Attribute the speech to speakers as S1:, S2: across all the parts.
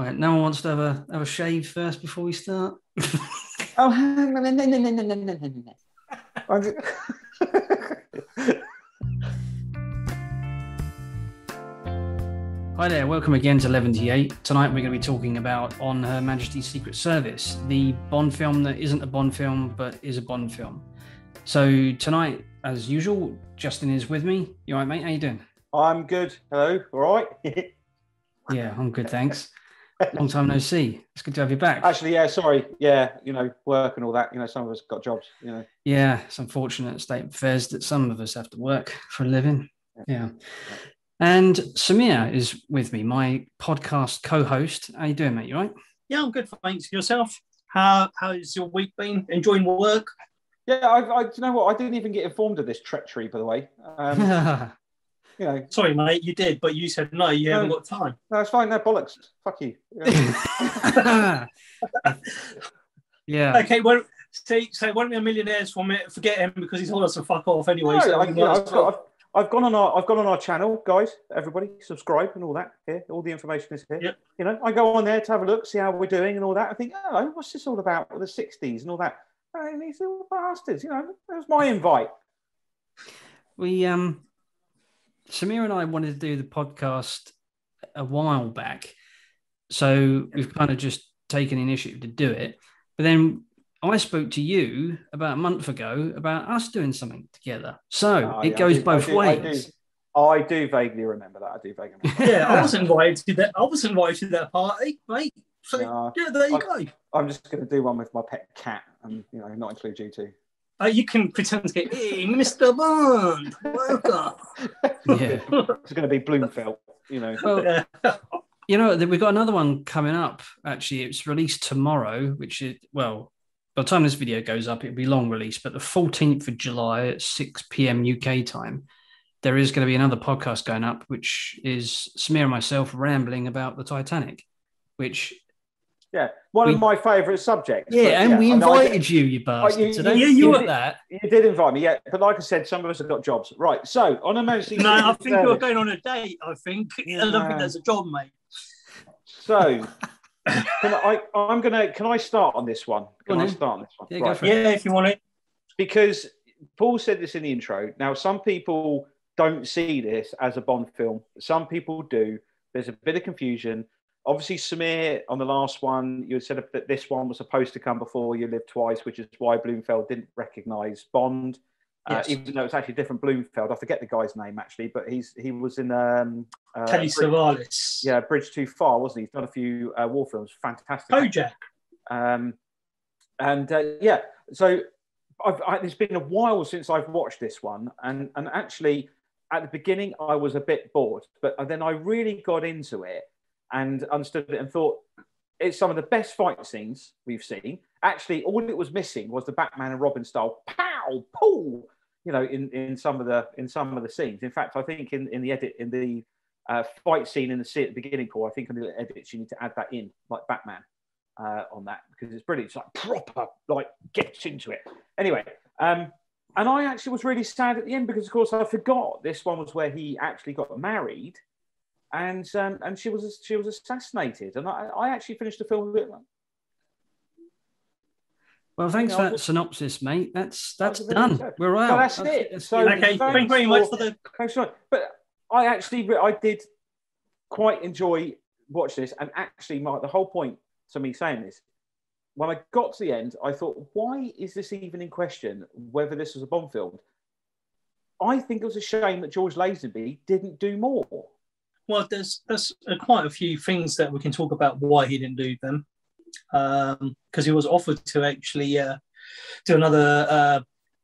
S1: All right, no one wants to have a have a shave first before we start.
S2: Oh, hang on, no, no, no, no, no, no, no, no, no.
S1: Hi there, welcome again to 11T8. Tonight we're going to be talking about On Her Majesty's Secret Service, the Bond film that isn't a Bond film but is a Bond film. So tonight, as usual, Justin is with me. You all right, mate? How you doing?
S2: I'm good. Hello. All right.
S1: Yeah, I'm good, thanks. Long time no see. It's good to have you back.
S2: Actually, yeah. Sorry. Yeah. You know, work and all that. You know, some of us got jobs. You know.
S1: Yeah, it's unfortunate state of affairs that some of us have to work for a living. Yeah. And Samir is with me, my podcast co-host. How you doing, mate? You all right?
S3: Yeah, I'm good, thanks. Yourself? How how's your week been? Enjoying work?
S2: Yeah. I, I. You know what? I didn't even get informed of this treachery, by the way. Um, you know.
S3: Sorry, mate, you did, but you said no, you haven't got time.
S2: No, it's fine. No bollocks. Fuck you. Yeah.
S1: yeah.
S3: Okay, well, see, so one of the millionaires from it, forget him because he's told us to fuck off anyway.
S2: No,
S3: so
S2: I,
S3: we
S2: you
S3: might
S2: know,
S3: as
S2: I've, got, I've, I've gone on our I've gone on our channel, guys. Everybody, subscribe and all that. Here, all the information is here.
S3: Yep.
S2: You know, I go on there to have a look, see how we're doing and all that. I think, oh, what's this all about? The '60s and all that. And these little bastards, you know, that was my invite.
S1: We um Samir and I wanted to do the podcast a while back. So we've kind of just taken initiative to do it. But then I spoke to you about a month ago about us doing something together. So
S2: Oh,
S1: it
S2: yeah,
S1: goes
S2: do- I
S1: both
S2: do- I
S1: ways.
S2: do. I do vaguely remember that. I do vaguely remember.
S3: yeah, I was invited to that. I was invited to that party, mate. So
S2: No,
S3: yeah, there you go.
S2: I'm just going to do one with my pet cat and, you know, not include you two.
S3: Uh, you can pretend to get, hey, Mr. Bond, welcome.
S1: Yeah.
S2: It's going to be Blofeld, you know.
S1: Well,
S3: Yeah.
S1: you know, we've got another one coming up. Actually, it's released tomorrow, which is well, by the time this video goes up, it'll be long release. But the 14th of July at 6 p.m. UK time, there is going to be another podcast going up, which is Samir and myself rambling about the Titanic. Which
S2: Yeah, one
S1: We-
S2: of my favourite subjects.
S1: yeah,
S2: but
S1: and we
S2: I know I
S1: invited you, you bastard.
S2: you-
S1: so don't
S3: you-
S1: you,
S3: you-
S1: at that.
S2: You did invite me, yeah. But like I said, some of us have got jobs. Right. So on a Majesty's
S3: No, I
S2: Secret
S3: think you're going on a date. I think. I don't think there's a job, mate.
S2: So can I, I'm gonna can I start on this one? Can
S1: on
S2: I
S1: then.
S2: start on this one?
S1: Yeah,
S2: right.
S3: Yeah, if you want it.
S2: Because Paul said this in the intro. Now some people don't see this as a Bond film. Some people do. There's a bit of confusion. Obviously, Samir on the last one, you said that this one was supposed to come before You Live Twice, which is why Blofeld didn't recognise Bond. Uh, even though it's actually different Blofeld, I forget the guy's name actually, but he's he was in um, uh, Bridge-
S3: Savalas.
S2: yeah, Bridge Too Far, wasn't he? He's done a few uh, war films, fantastic.
S3: Kojak.
S2: Um, and uh, yeah, so I've, I, it's been a while since I've watched this one, and and actually at the beginning I was a bit bored, but then I really got into it and understood it and thought it's some of the best fight scenes we've seen. Actually, all it was missing was the Batman and Robin style pow pull, you know, in, in some of the in some of the scenes. In fact, I think in, in the edit in the uh, fight scene in the at the beginning, Paul, I think in the edits you need to add that in, like Batman uh, on that because it's brilliant. It's like proper, like gets into it. Anyway, um, and I actually was really sad at the end because, of course, I forgot this one was where he actually got married, and um, and she was she was assassinated, and I, I actually finished the film bit like.
S1: Well, thanks
S2: Yeah,
S1: for that synopsis, mate. That's that's done. We're out.
S2: No, that's it.
S1: that's
S2: So-
S3: Okay, thank you very much
S2: for-
S3: the.
S2: But I actually, I did quite enjoy watch this, and actually, my the whole point to me saying this, when I got to the end, I thought, why is this even in question? Whether this was a Bond film, I think it was a shame that George Lazenby didn't do more.
S3: Well, there's there's uh, quite a few things that we can talk about why he didn't do them, because he was offered to actually uh, do another uh,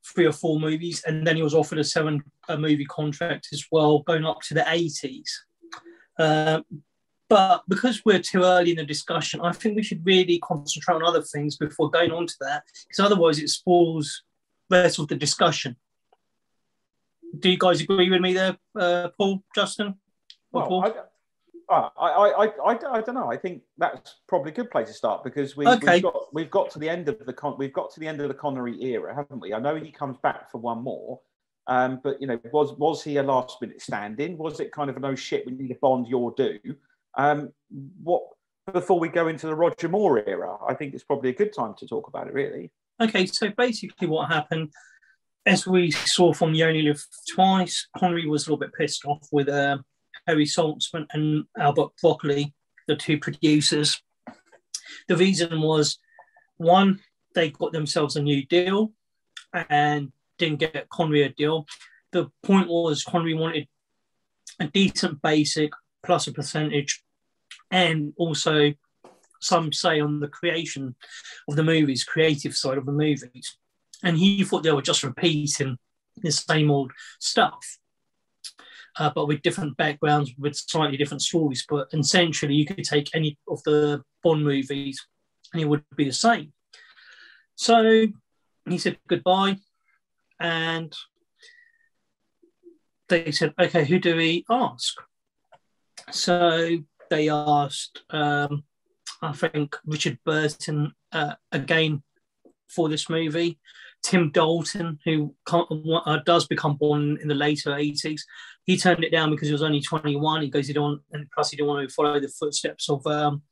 S3: three or four movies, and then he was offered a seven uh, movie contract as well, going up to the 80s. Um, but because we're too early in the discussion, I think we should really concentrate on other things before going on to that, because otherwise it spoils the rest of the discussion. Do you guys agree with me there, uh, Paul, Justin?
S2: Well,
S3: Paul?
S2: I, I, I, I, don't know. I think that's probably a good place to start because we, we've got we've got to the end of the con- we've got to the end of the Connery era, haven't we? I know he comes back for one more, um, but you know, was was he a last minute stand in? Was it kind of an oh shit, we need a Bond, your do? Um, what before we go into the Roger Moore era, I think it's probably a good time to talk about it, really.
S3: Okay, so basically, what happened, as we saw from You Only Live Twice, Connery was a little bit pissed off with uh, Harry Saltzman and Albert Broccoli, the two producers. The reason was one, they got themselves a new deal and didn't get Connery a deal. The point was Connery wanted a decent basic plus a percentage and also some say on the creation of the movies, creative side of the movies. And he thought they were just repeating the same old stuff, uh, but with different backgrounds, with slightly different stories. But essentially, you could take any of the Bond movies and it would be the same. So he said goodbye, and they said, okay, who do we ask? So they asked, um, I think, Richard Burton uh, again for this movie. Tim Dalton, who uh, does become Bond in the later 80s, he turned it down because he was only 21. He goes, he don't, and plus he didn't want to follow the footsteps of um,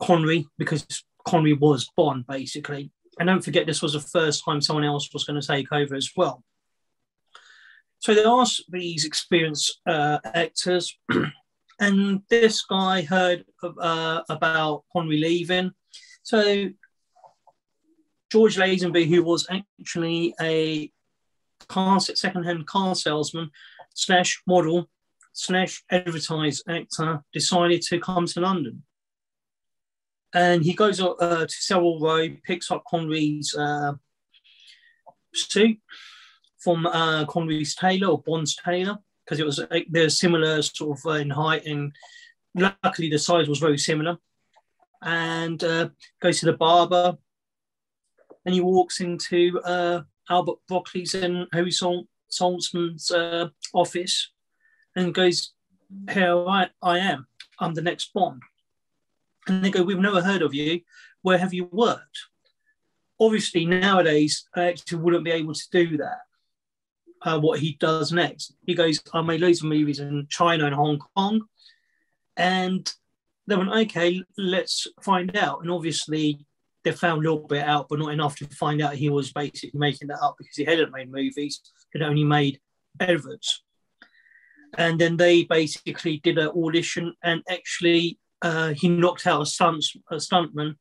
S3: Connery because Connery was Bond, basically. And don't forget, this was the first time someone else was going to take over as well. So they asked these experienced uh, actors And this guy heard uh, about Connery leaving. So George Lazenby, who was actually a car second-hand car salesman slash model slash advertise actor, decided to come to London. And he goes uh, to Savile Row, picks up Connery's uh, suit from uh, Connery's tailor or Bond's tailor, because it was they're similar sort of uh, in height and luckily the size was very similar. And uh, goes to the barber, and he walks into uh, Albert Broccoli's and Harry Saltzman's uh, office, and goes, "Here I, I am. I'm the next Bond." And they go, "We've never heard of you. Where have you worked?" Obviously, nowadays, I actually wouldn't be able to do that uh, what he does next. He goes, I made loads of movies in China and Hong Kong. And they went, okay, let's find out. And obviously, they found a little bit out, but not enough to find out he was basically making that up because he hadn't made movies, he'd only made adverts. And then they basically did an audition, and actually, uh, he knocked out a, stunt, a stuntman,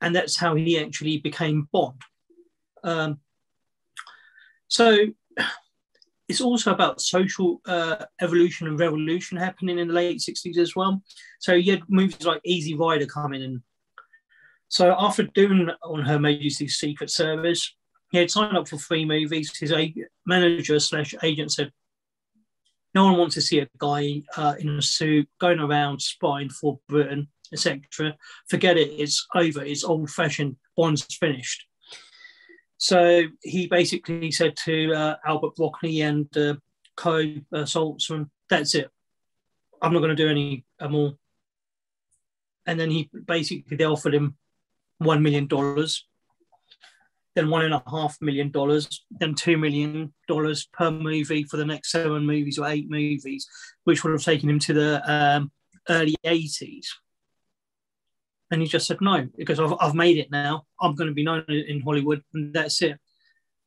S3: and that's how he actually became Bond. Um, so it's also about social uh, evolution and revolution happening in the late 60s as well. So you had movies like Easy Rider coming in. So after doing on Her Majesty's Secret Service, he had signed up for three movies. His manager slash agent said, no one wants to see a guy uh, in a suit going around spying for Britain, etc. Forget it. It's over. It's old fashioned. Bond's finished. So he basically said to uh, Albert Broccoli and uh, Co uh, Saltzman, "That's it. I'm not going to do any uh, more." And then he basically they offered him one million dollars, then one and a half million dollars, then two million dollars per movie for the next seven movies or eight movies, which would have taken him to the um, early 80s. And he just said, no, because I've, I've made it now. I'm going to be known in Hollywood, and that's it.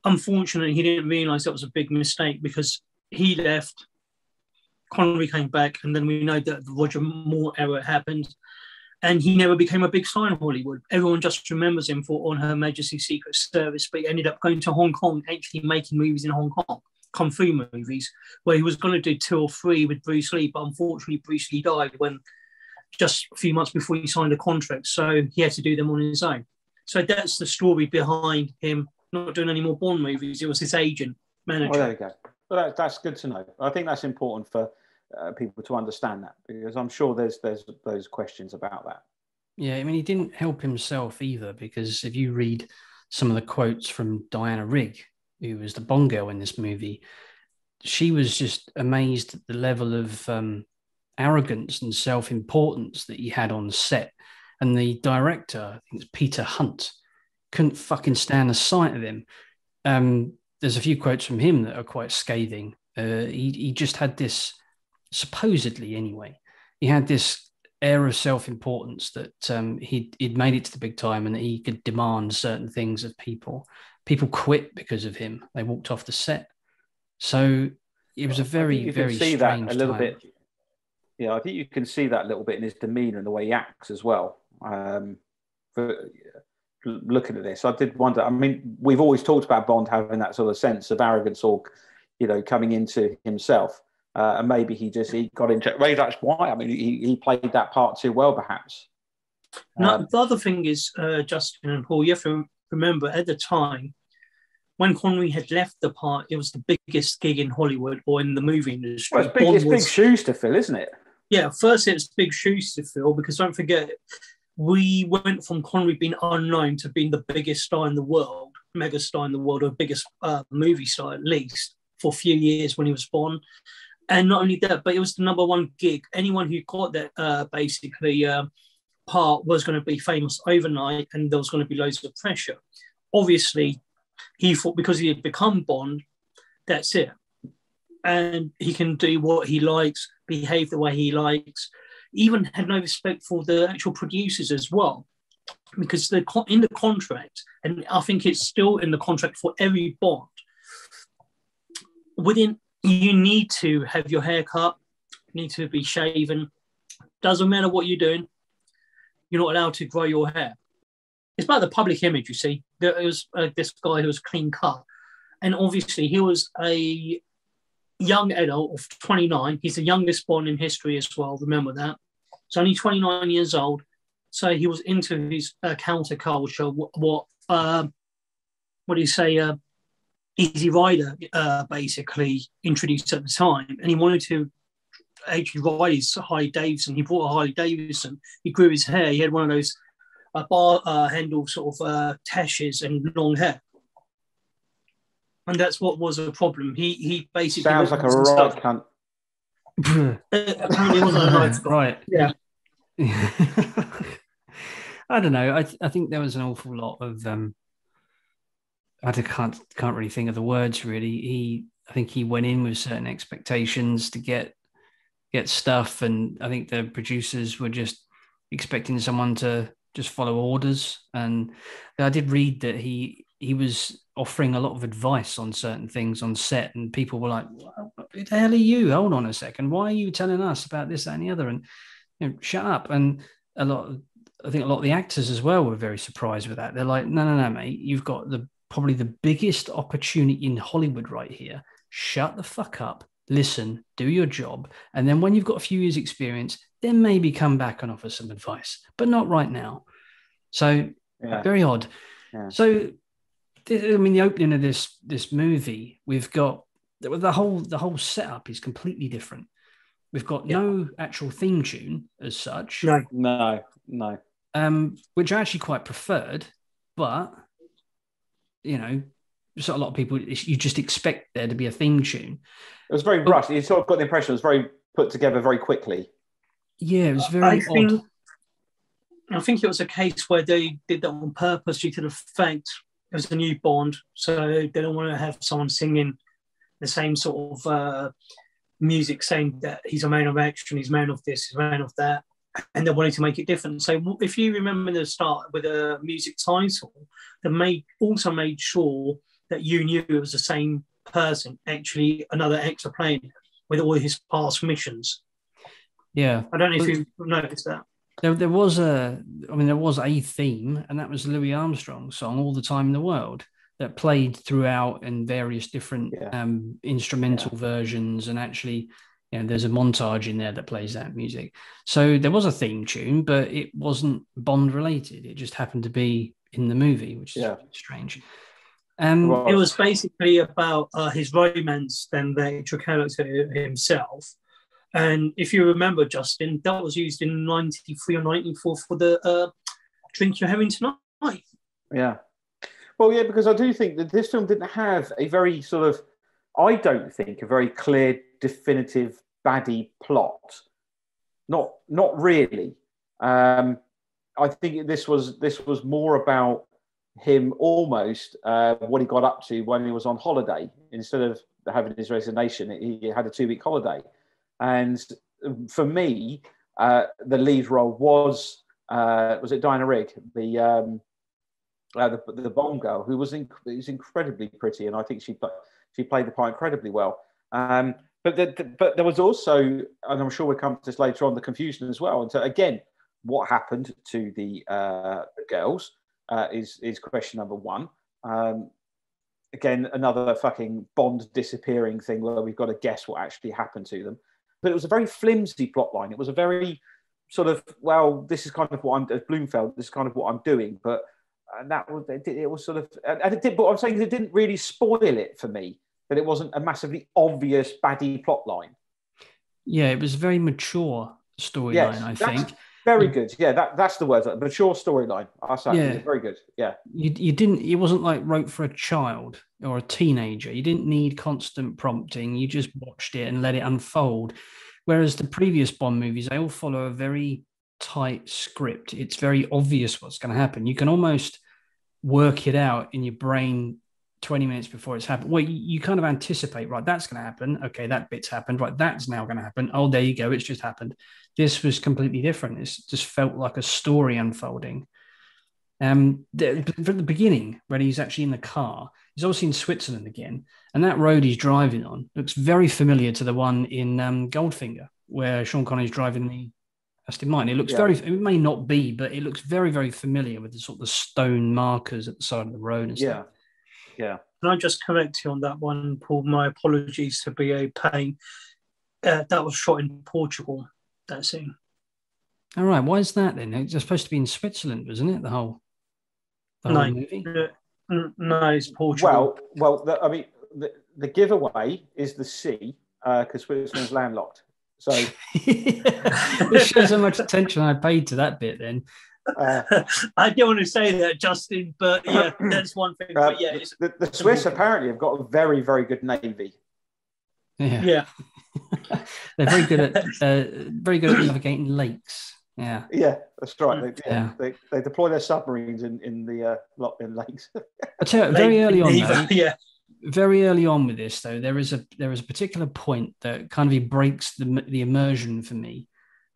S3: Unfortunately, he didn't realize that was a big mistake because he left. Connery came back, and then we know that the Roger Moore era happened, and he never became a big star in Hollywood. Everyone just remembers him for On Her Majesty's Secret Service, but he ended up going to Hong Kong, actually making movies in Hong Kong, kung fu movies, where he was going to do two or three with Bruce Lee, but unfortunately, Bruce Lee died when just a few months before he signed a contract. So he had to do them on his own. So that's the story behind him not doing any more Bond movies. It was his agent, manager.
S2: Oh, there you go. Well, that, that's good to know. I think that's important for uh, people to understand that because I'm sure there's there's those questions about that.
S1: Yeah, I mean, he didn't help himself either because if you read some of the quotes from Diana Rigg, who was the Bond girl in this movie, she was just amazed at the level of um, arrogance and self importance that he had on set. And the director, I think it's Peter Hunt, couldn't fucking stand the sight of him. Um, there's a few quotes from him that are quite scathing. Uh, he, he just had this, supposedly anyway, he had this air of self-importance that um, he'd, he'd made it to the big time and that he could demand certain things of people. People quit because of him. They walked off the set. So it was a very,
S2: you
S1: very
S2: can see
S1: strange
S2: that a little
S1: time.
S2: bit. Yeah, I think you can see that a little bit in his demeanour and the way he acts as well. Um, for looking at this, I did wonder. I mean, we've always talked about Bond having that sort of sense of arrogance or, you know, coming into himself, uh, and maybe he just he got into. Maybe that's why. I mean, he, he played that part too well, perhaps.
S3: No,
S2: Um,
S3: the other thing is, uh, Justin and Paul, you have to remember at the time when Connery had left the part, it was the biggest gig in Hollywood or in the movie industry.
S2: well, it's big, it's big shoes to fill, isn't it?
S3: yeah, first it's big shoes to fill because don't forget, we went from Connery being unknown to being the biggest star in the world, mega star in the world, or biggest uh, movie star at least for a few years when he was Bond. And not only that, but it was the number one gig. Anyone who caught that uh, basically uh, part was going to be famous overnight, and there was going to be loads of pressure. Obviously, he thought because he had become Bond, that's it and he can do what he likes, behave the way he likes. Even had no respect for the actual producers as well, because they're in the contract, and I think it's still in the contract for every Bond. Within, you need to have your hair cut, need to be shaven. Doesn't matter what you're doing, you're not allowed to grow your hair. It's about the public image, you see. There was uh, this guy who was clean cut, and obviously he was a young adult of 29. He's the youngest Bond in history as well. Remember that. He's only 29 years old. So he was into his uh, counterculture. What, what, uh, what do you say? Uh, Easy Rider uh, basically introduced at the time, and he wanted to actually ride his Harley Davidson. He bought a Harley Davidson. He grew his hair. He had one of those uh, bar uh, handle sort of uh, tashes and long hair. And that's what was a problem. He he basically
S2: Sounds like a right
S3: stuff.
S2: cunt.
S3: Uh, apparently, wasn't a nice guy.
S1: right.
S3: Yeah.
S1: I don't know. I th- I think there was an awful lot of um. I can't can't really think of the words really. He I think he went in with certain expectations to get get stuff, and I think the producers were just expecting someone to just follow orders. And I did read that he he was offering a lot of advice on certain things on set, and people were like, "What the hell are you? Hold on a second. Why are you telling us about this, that, and the other?" And you know, shut up. And a lot, of, I think a lot of the actors as well were very surprised with that. They're like, no, no, no, mate, you've got the probably the biggest opportunity in Hollywood right here. Shut the fuck up. Listen, do your job, and then when you've got a few years' experience, then maybe come back and offer some advice, but not right now. So
S2: Yeah.
S1: very odd.
S2: Yeah.
S1: So, I mean, the opening of this this movie, we've got the the whole the whole setup is completely different. We've got
S3: Yeah.
S1: no actual theme tune as such,
S3: No,
S2: No, no.
S1: um, which I actually quite preferred, but you know, so a lot of people you just expect there to be a theme tune.
S2: It was very
S1: Oh.
S2: rushed. You sort of got the impression it was very put together very quickly.
S1: Yeah, it was very
S3: I
S1: odd.
S3: think I think it was a case where they did that on purpose due to the fact it was a new Bond, so they don't want to have someone singing the same sort of uh, music saying that he's a man of action, he's a man of this, he's a man of that, and they wanted to make it different. So if you remember the start with a music title, they made also made sure that you knew it was the same person, actually another actor playing with all his past missions.
S1: Yeah,
S3: I don't know if you noticed that.
S1: there, there was a i mean there was a theme and that was louis armstrong's song all the time in the world that played throughout in various different
S2: Yeah.
S1: um, instrumental versions and actually you know there's a montage in there that plays that music so there was a theme tune but it wasn't bond related it just happened to be in the movie which is
S2: Yeah.
S1: strange um
S2: Well,
S3: it was basically about uh, his romance than the actual character himself. And if you remember, Justin, that was used in 93 or 94 for the uh, drink you're having tonight.
S2: Yeah. Well, yeah, because I do think that this film didn't have a very sort of, I don't think, a very clear, definitive baddie plot. Not, not really. Um, I think this was this was more about him almost uh, what he got up to when he was on holiday instead of having his resignation. He had a two week holiday, and for me, uh, the lead role was uh, was it Diana Rigg, the um, uh, the, the Bond girl, who was, inc- was incredibly pretty, and I think she she played the part incredibly well. Um, but the, the, but there was also, and I'm sure we'll come to this later on, the confusion as well. And so again, what happened to the, uh, girls uh, is is question number one. Um, again, another fucking Bond disappearing thing where we've got to guess what actually happened to them. But it was a very flimsy plot line. It was a very sort of well, this is kind of what I'm as Blofeld. This is kind of what I'm doing, but and that was it, it was sort of and it did. But I'm saying it didn't really spoil it for me that it wasn't a massively obvious baddie plot line.
S1: Yeah, it was a very mature storyline. Yes, I think
S2: very good. Yeah, that, that's the word. Mature storyline. I say yeah. very good. Yeah.
S1: You, you didn't. It wasn't like wrote for a child or a teenager. You didn't need constant prompting. You just watched it and let it unfold. Whereas the previous Bond movies, they all follow a very tight script. It's very obvious what's going to happen. You can almost work it out in your brain 20 minutes before it's happened. Well, you, kind of anticipate, right? That's going to happen. Okay, that bit's happened. Right, that's now going to happen. Oh, there you go. It's just happened. This was completely different. It just felt like a story unfolding. Um, the, from the beginning, when he's actually in the car, he's obviously in Switzerland again, and that road he's driving on looks very familiar to the one in um, Goldfinger, where Sean Connery's driving the Aston Martin. It looks yeah. very. It may not be, but it looks very, very familiar with the sort of stone markers at the side of the road and stuff.
S2: Yeah, yeah.
S3: Can I just correct you on that one, Paul? My apologies to be a pain. Uh, that was shot in Portugal. That scene.
S1: All right. Why is that then? It's supposed to be in Switzerland, wasn't it? The whole, the
S3: no, whole movie. no, it's Portugal.
S2: Well, well, the, I mean, the, the giveaway is the sea because uh, Switzerland's landlocked. So
S1: this shows how much attention I paid to that bit. Then
S3: uh, I don't want to say that, Justin, but yeah, that's one thing. Uh, but yeah,
S2: the, the Swiss apparently have got a very, very good navy.
S1: Yeah,
S3: yeah.
S1: they're very good at uh, very good at navigating lakes. Yeah,
S2: yeah, that's right. They, yeah. They, they deploy their submarines in in the uh, in lakes.
S1: I tell you, very early on, though, yeah, very early on with this though, there is a there is a particular point that kind of breaks the the immersion for me,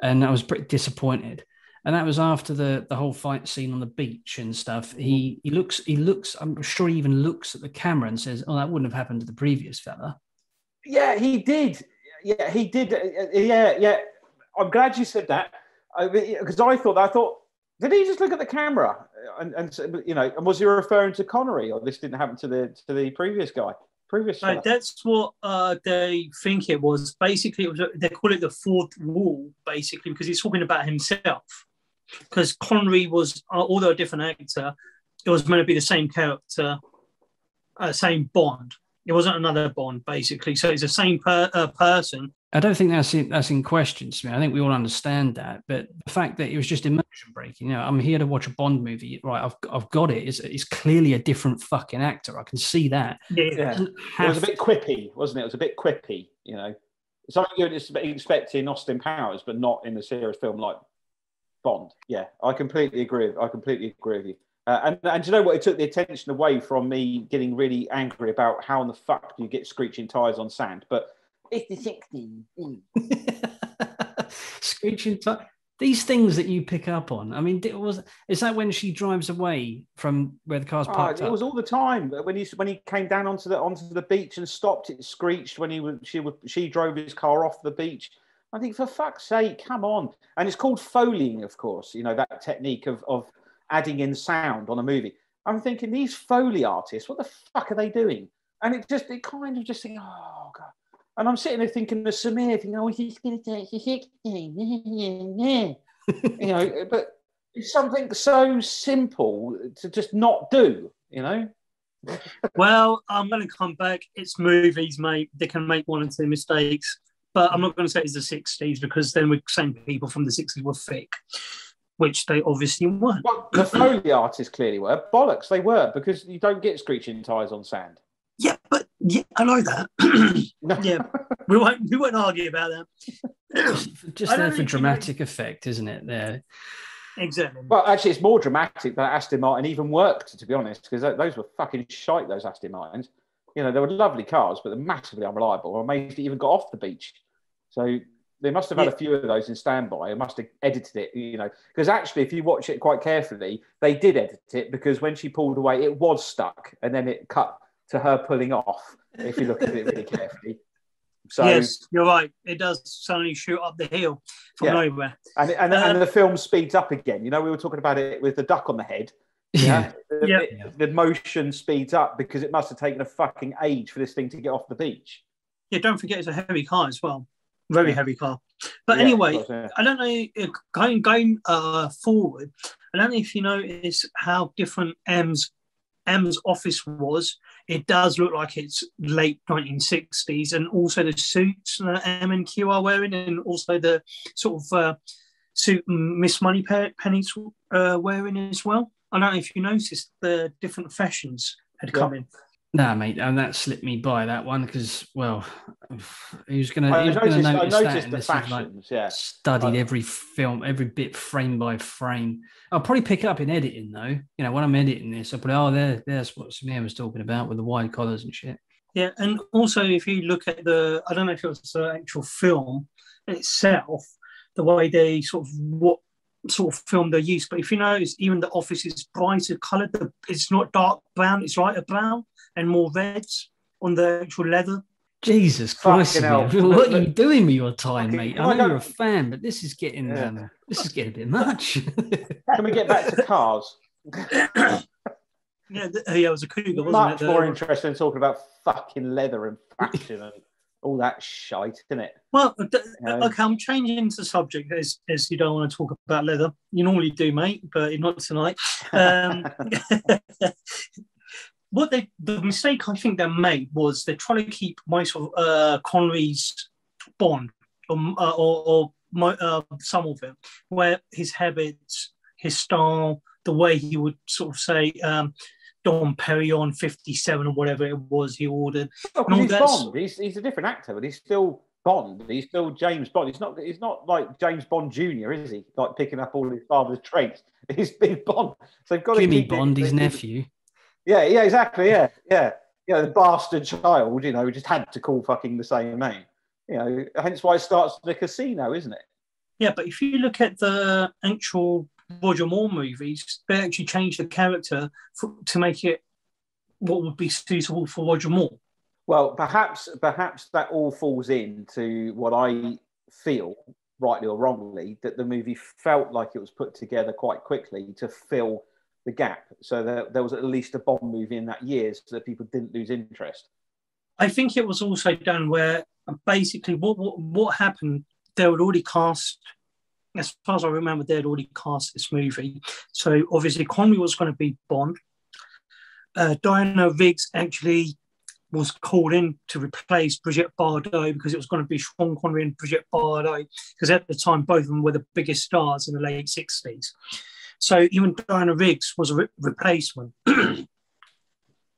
S1: and I was pretty disappointed. And that was after the the whole fight scene on the beach and stuff. He he looks he looks. I'm sure he even looks at the camera and says, "Oh, that wouldn't have happened to the previous fella."
S2: Yeah, he did. Yeah, he did. Yeah, yeah. I'm glad you said that because I thought I thought did he just look at the camera and, and you know and was he referring to Connery or this didn't happen to the to the previous guy? Previous.
S3: Right, that's what uh, they think it was. Basically, it was they call it the fourth wall, basically, because he's talking about himself. Because Connery was, uh, although a different actor, it was meant to be the same character, uh, same Bond. It wasn't another Bond, basically. So it's the same per, uh, person,
S1: I don't think that's in, that's in question to me. I think we all understand that, but the fact that it was just immersion breaking. You know, I'm here to watch a Bond movie, right? I've I've got it. It's, it's clearly a different fucking actor. I can see that.
S2: Yeah, it, it was a bit quippy, wasn't it? It was a bit quippy. You know, something you'd expect in Austin Powers, but not in a serious film like Bond. Yeah, I completely agree. I completely agree with you. Uh, and, and you know what? It took the attention away from me getting really angry about how in the fuck do you get screeching tires on sand, but it's the
S1: 60s. Screeching time. These things that you pick up on. I mean, it was is that when she drives away from where the car's ah, parked?
S2: Oh, it was all the time. When he when he came down onto the onto the beach and stopped, it screeched. When he was she was she drove his car off the beach. I think for fuck's sake, come on. And it's called foleying, of course. You know that technique of of adding in sound on a movie. I'm thinking these foley artists, what the fuck are they doing? And it just it kind of just think, oh god. And I'm sitting there thinking the Samir, thinking, oh, he's going to take his you know, but it's something so simple to just not do, you know.
S3: well, I'm going to come back. It's movies, mate. They can make one or two mistakes, but I'm not going to say it's the 60s because then we're saying people from the 60s were fake, which they obviously weren't.
S2: Well, the Foley artists clearly were. Bollocks, they were because you don't get screeching tires on sand.
S3: Yeah, but yeah, I know that. yeah, we won't we won't argue about
S1: that. Just there for dramatic effect, isn't it? There.
S3: Exactly.
S2: Well, actually, it's more dramatic that Aston Martin even worked, to be honest, because those were fucking shite. Those Aston Martins. You know, they were lovely cars, but they're massively unreliable. I'm amazed it even got off the beach. So They must have had a few of those in standby. They must have edited it, you know, because actually, if you watch it quite carefully, they did edit it because when she pulled away, it was stuck, and then it cut to her pulling off. If you look at it really carefully. So
S3: yes, you're right. It does suddenly shoot up the hill from
S2: Yeah.
S3: nowhere.
S2: and and,
S3: Uh,
S2: and the film speeds up again. You know, we were talking about it with the duck on the head. Yeah, The,
S3: Yeah.
S2: the motion speeds up because it must have taken a fucking age for this thing to get off the beach.
S3: Yeah, don't forget it's a heavy car as well. Very
S2: Yeah.
S3: heavy car. But
S2: Yeah,
S3: anyway,
S2: course, yeah.
S3: I don't know, going, going uh, forward, I don't know if you notice how different M's M's office was. It does look like it's late 1960s, and also the suits that M and Q are wearing, and also the sort of uh, suit Miss Moneypenny's uh, wearing as well. I don't know if you noticed the different fashions had come in.
S1: Nah, mate, and that slipped me by that one because, well, who's gonna,
S2: I
S1: who's gonna
S2: noticed,
S1: notice that?
S2: noticed the
S1: unless you've, like,
S2: fashions. Yeah,
S1: studied
S2: I-
S1: every film, every bit frame by frame. I'll probably pick it up in editing though. You know, when I'm editing this, I'll put, oh, there, there's what Samir was talking about with the wide collars and shit.
S3: Yeah, and also if you look at the, I don't know if it was the actual film itself, the way they sort of what sort of film they use, but if you notice, even the office is brighter coloured. The, it's not dark brown; it's lighter brown and more reds on the actual leather.
S1: Jesus Christ,
S2: Fucking hell.
S1: What are you doing with your time,
S2: Fucking-
S1: mate?
S2: I
S1: I know
S2: don't-
S1: you're a fan, but this is getting,
S2: Yeah.
S1: um, this is getting a bit much.
S2: can we get back to cars?
S3: Yeah, the, yeah, it was a Cougar, wasn't
S2: Much
S3: it? The-
S2: more interested in talking about fucking leather and fashion and all that shite, isn't it?
S3: Well, th-
S2: No.
S3: okay, I'm changing the subject as, as you don't want to talk about leather. You normally do, mate, but not tonight. Um, what they the mistake I think they made was they're trying to keep most of uh, Connery's Bond or uh, or, or mo- uh, some of it, where his habits, his style, the way he would sort of say. Um, Dom Perignon 57 or whatever it was he ordered.
S2: Well, 'cause
S3: No,
S2: he's Bond. He's, he's a different actor, but he's still Bond. He's still James Bond. He's not. He's not like James Bond Junior, is he? Like picking up all his father's traits. He's big Bond. So they've got to
S1: Jimmy
S2: keep
S1: Bond, his
S2: they-
S1: nephew.
S2: Yeah, yeah, exactly. Yeah, yeah, yeah. The bastard child, you know, just had to call fucking the same name. You know, hence why it starts the casino, isn't it?
S3: Yeah, but if you look at the actual Roger Moore movies, they actually changed the character for, to make it what would be suitable for Roger Moore.
S2: Well, perhaps perhaps that all falls into what I feel, rightly or wrongly, that the movie felt like it was put together quite quickly to fill the gap. So that there was at least a Bond movie in that year so that people didn't lose interest.
S3: I think it was also done where basically what what, what happened, they would already cast, as far as I remember, they had already cast this movie. So obviously Connery was going to be Bond. Uh, Diana Riggs actually was called in to replace Brigitte Bardot because it was going to be Sean Connery and Brigitte Bardot because at the time both of them were the biggest stars in the late 60s. So even Diana Riggs was a re- replacement.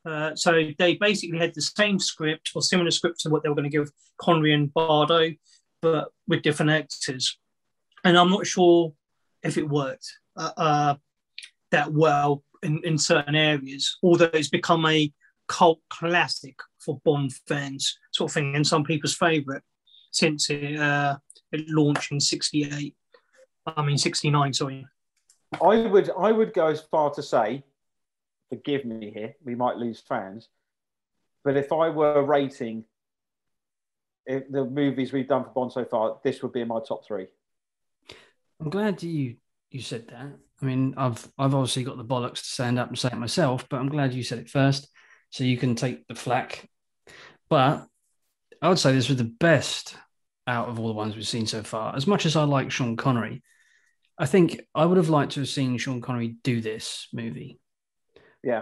S3: Uh, so they basically had the same script or similar script to what they were going to give Connery and Bardot, but with different actors. And I'm not sure if it worked uh, uh, that well in, in certain areas, although it's become a cult classic for Bond fans, sort of thing, and some people's favourite since it, uh, it launched in 68. I mean, 69, sorry.
S2: I would I would go as far to say, forgive me here, we might lose fans, but if I were rating if the movies we've done for Bond so far, this would be in my top three.
S1: I'm glad you you said that. I mean, I've I've obviously got the bollocks to stand up and say it myself, but I'm glad you said it first, so you can take the flack. But I would say this was the best out of all the ones we've seen so far. As much as I like Sean Connery, I think I would have liked to have seen Sean Connery do this movie.
S2: Yeah.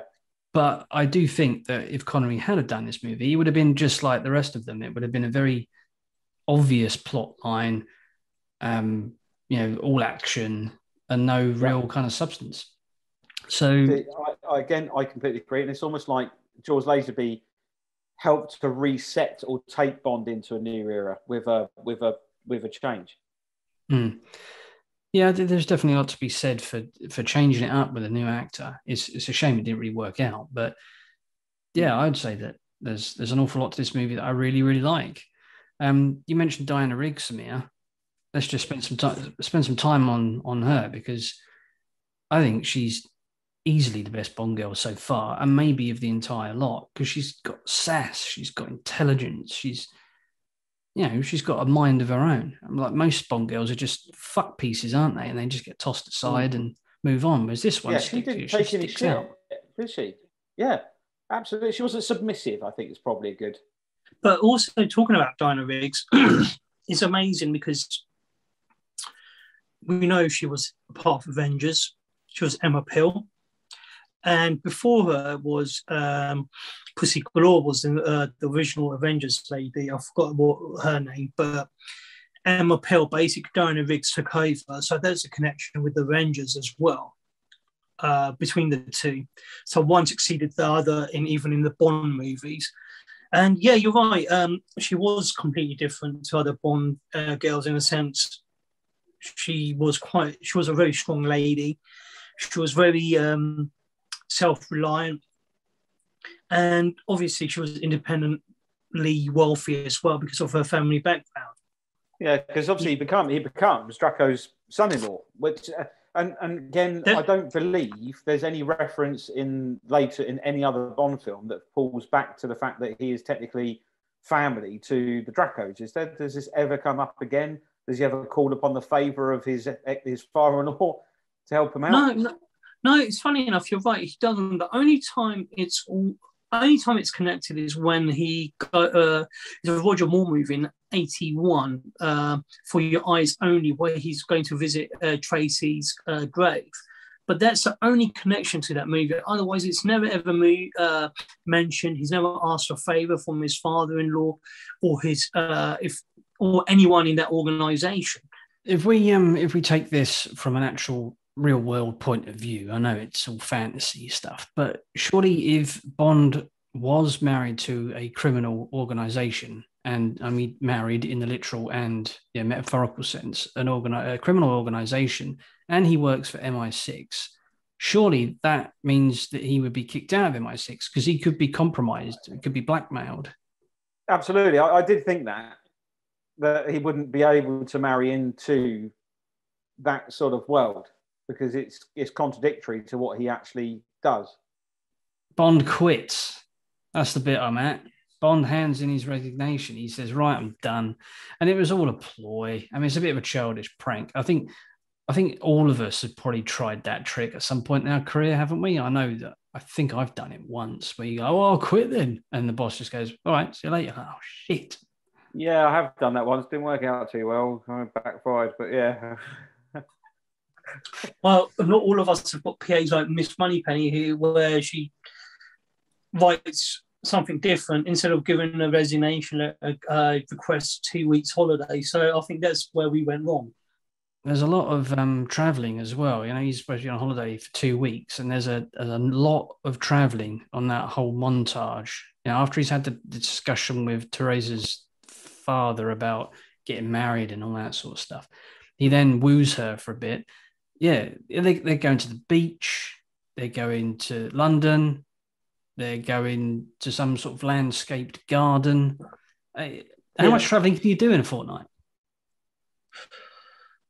S1: But I do think that if Connery had have done this movie, it would have been just like the rest of them. It would have been a very obvious plot line, um, you know, all action and no real kind of substance. So
S2: I, I, again, I completely agree, and it's almost like George Lazenby helped to reset or take Bond into a new era with a with a with a change.
S1: Hmm. Yeah, there's definitely a lot to be said for for changing it up with a new actor. It's it's a shame it didn't really work out, but yeah, I'd say that there's there's an awful lot to this movie that I really really like. Um, you mentioned Diana Riggs, Samir. let's just spend some time spend some time on on her because I think she's easily the best Bond girl so far, and maybe of the entire lot because she's got sass, she's got intelligence, she's you know she's got a mind of her own. Like most Bond girls are just fuck pieces, aren't they? And they just get tossed aside and move on. Whereas this one,
S2: yeah, she didn't take any shit, out. did she? Yeah, absolutely. She wasn't submissive. I think it's probably a good.
S3: But also talking about Diana Riggs, it's amazing because we know she was part of Avengers. She was Emma Peel, and before her was um, Pussy Galore was the, uh, the original Avengers lady. I forgot what her name, but Emma Peel, basically Diana Riggs took over. So there's a connection with the Avengers as well uh, between the two. So one succeeded the other in even in the Bond movies. And yeah, you're right. Um, she was completely different to other Bond uh, girls in a sense. She was quite. She was a very strong lady. She was very um, self-reliant, and obviously she was independently wealthy as well because of her family background.
S2: Yeah, because obviously he become he becomes Draco's son-in-law, which uh, and and again I don't believe there's any reference in later in any other Bond film that pulls back to the fact that he is technically family to the Dracos. Is there does this ever come up again? Does he ever call upon the favour of his his father-in-law to help him out?
S3: No, no, no, it's funny enough. You're right. He doesn't. The only time it's all, only time it's connected is when he got uh, a Roger Moore movie in '81 uh, for Your Eyes Only, where he's going to visit uh, Tracy's uh, grave. But that's the only connection to that movie. Otherwise, it's never ever mo- uh, mentioned. He's never asked a favor from his father-in-law or his uh, if or anyone in that organization.
S1: If we um if we take this from an actual real world point of view, I know it's all fantasy stuff, but surely if Bond was married to a criminal organization, and I mean married in the literal and yeah, metaphorical sense, an organi- a criminal organization, and he works for MI6, surely that means that he would be kicked out of MI6 because he could be compromised, could be blackmailed.
S2: Absolutely, I, I did think that that he wouldn't be able to marry into that sort of world because it's it's contradictory to what he actually does.
S1: Bond quits. That's the bit I'm at. Bond hands in his resignation. He says, "Right, I'm done," and it was all a ploy. I mean, it's a bit of a childish prank. I think, I think all of us have probably tried that trick at some point in our career, haven't we? I know that. I think I've done it once, where you go, "Oh, I'll quit then," and the boss just goes, "All right, see you later." Oh shit.
S2: Yeah, I have done that once. Didn't work out too well. I backfired, but yeah.
S3: well, not all of us have got PAs like Miss Moneypenny here, where she writes something different instead of giving a resignation a, a request two weeks holiday. So I think that's where we went wrong.
S1: There's a lot of um, traveling as well. You know, he's supposed to be on holiday for two weeks, and there's a, a lot of traveling on that whole montage. You know, after he's had the discussion with Teresa's father about getting married and all that sort of stuff, he then woos her for a bit yeah, they, they're going to the beach, they're going to London, they're going to some sort of landscaped garden. How yeah. much traveling can you do in a fortnight?